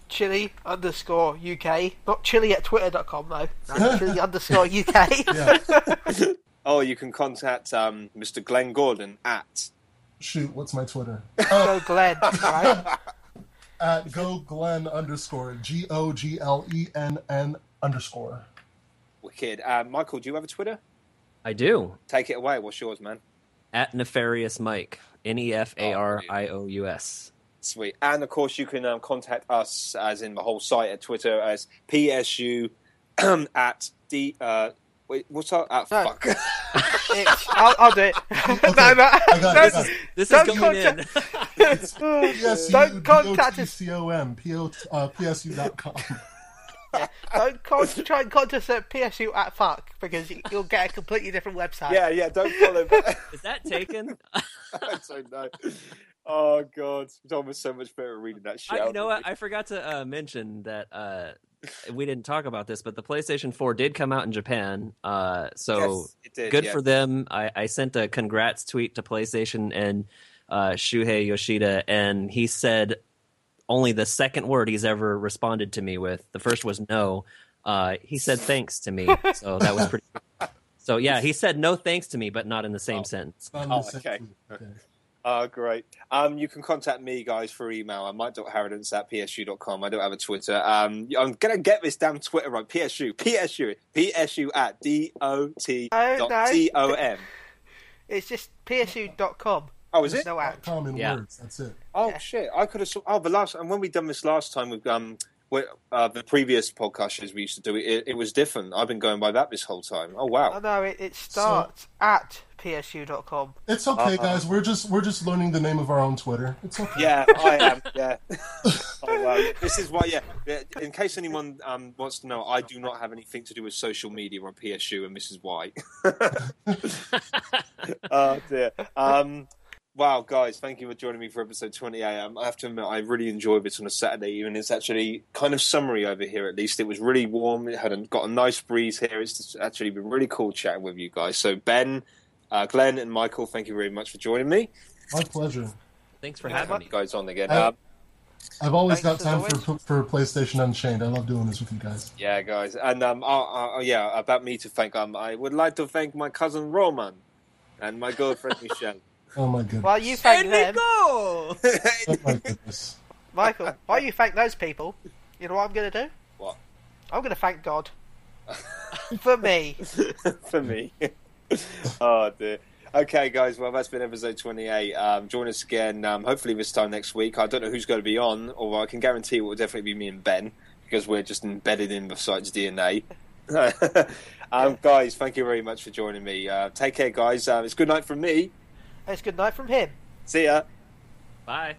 Chili underscore UK. Not chili at twitter.com though. No, chili underscore UK. Oh, you can contact um, Mr. Glenn Gordon at Shoot, what's my Twitter? Go Glenn, right? At go Glenn underscore G O G L E N N underscore. Wicked. Uh, Michael, do you have a Twitter? I do Take it away. What's yours, man? at nefarious Mike N E F A R I O U S. Sweet. And of course, you can um, contact us, as in the whole site at Twitter, as PSU at D. Uh, wait, what's our. At No. fuck. It's, I'll, I'll do it. no, no, I got it, don't- got it. This Don't is going in. contact- Don't contact us. C-O-M, P-O- uh, PSU.com. Don't con- try and contact us at PSU at fuck because you- you'll get a completely different website. yeah, yeah, don't follow. is that taken? I don't know. Oh, God. Tom was so much better reading that shit. I, you know than what? I forgot to uh, mention that uh, we didn't talk about this, but the PlayStation 4 did come out in Japan. Uh, so Yes, it did, good yeah. for them. I, I sent a congrats tweet to PlayStation and uh, Shuhei Yoshida, and he said only the second word he's ever responded to me with. The first was no. Uh, he said thanks to me, so that was pretty. So yeah, he said no thanks to me, but not in the same Oh. sentence. Oh, okay. okay. Oh, great. Um, you can contact me, guys, for email. I'm mike.harradence at psu.com. I don't have a Twitter. Um, I'm going to get this damn Twitter right. PSU. PSU. PSU at D-O-T.T-O-M. It's just PSU.com. Oh, is There's it? no at. Common Yeah. words, that's it. Oh, Yeah. shit. I could have... saw- Oh, the last... And when we done this last time with... Um, with, uh, the previous podcast shows we used to do it, it, it was different. I've been going by that this whole time. Oh, Oh wow. no, it, it starts at PSU.com. It's okay, Uh-huh. guys. We're just we're just learning the name of our own Twitter. It's okay. Yeah, I am. Yeah. oh, wow. This is why. Yeah. yeah, In case anyone um, wants to know, I do not have anything to do with social media on PSU, and this is why. oh dear. Um, wow, guys, thank you for joining me for episode 28. Um, I have to admit, I really enjoyed this on a Saturday evening. It's actually kind of summery over here. At least it was really warm. It had a, got a nice breeze here. It's just actually been really cool chatting with you guys. So Ben. Uh, Glenn and Michael, thank you very much for joining me. My pleasure. Thanks for Having having me. guys on again. Uh, Um, I've always Thanks got time for for PlayStation Unchained. I love doing this with you guys. Yeah, guys, and um, oh, oh, yeah, about me to thank. Um, I would like to thank my cousin Roman and my girlfriend Michelle. Oh my goodness. While you thank them, go! Oh my goodness. Michael, while you thank those people, you know what I'm going to do? What? I'm going to thank God. For me. For me. oh dear. Okay, guys. Well, that's been episode twenty-eight. Um, join us again. Um, hopefully this time next week. I don't know who's going to be on, or I can guarantee it will definitely be me and Ben because we're just embedded in the site's DNA. um, guys, thank you very much for joining me. Uh, take care, guys. Uh, it's good night from me. It's good night from him. See ya. Bye.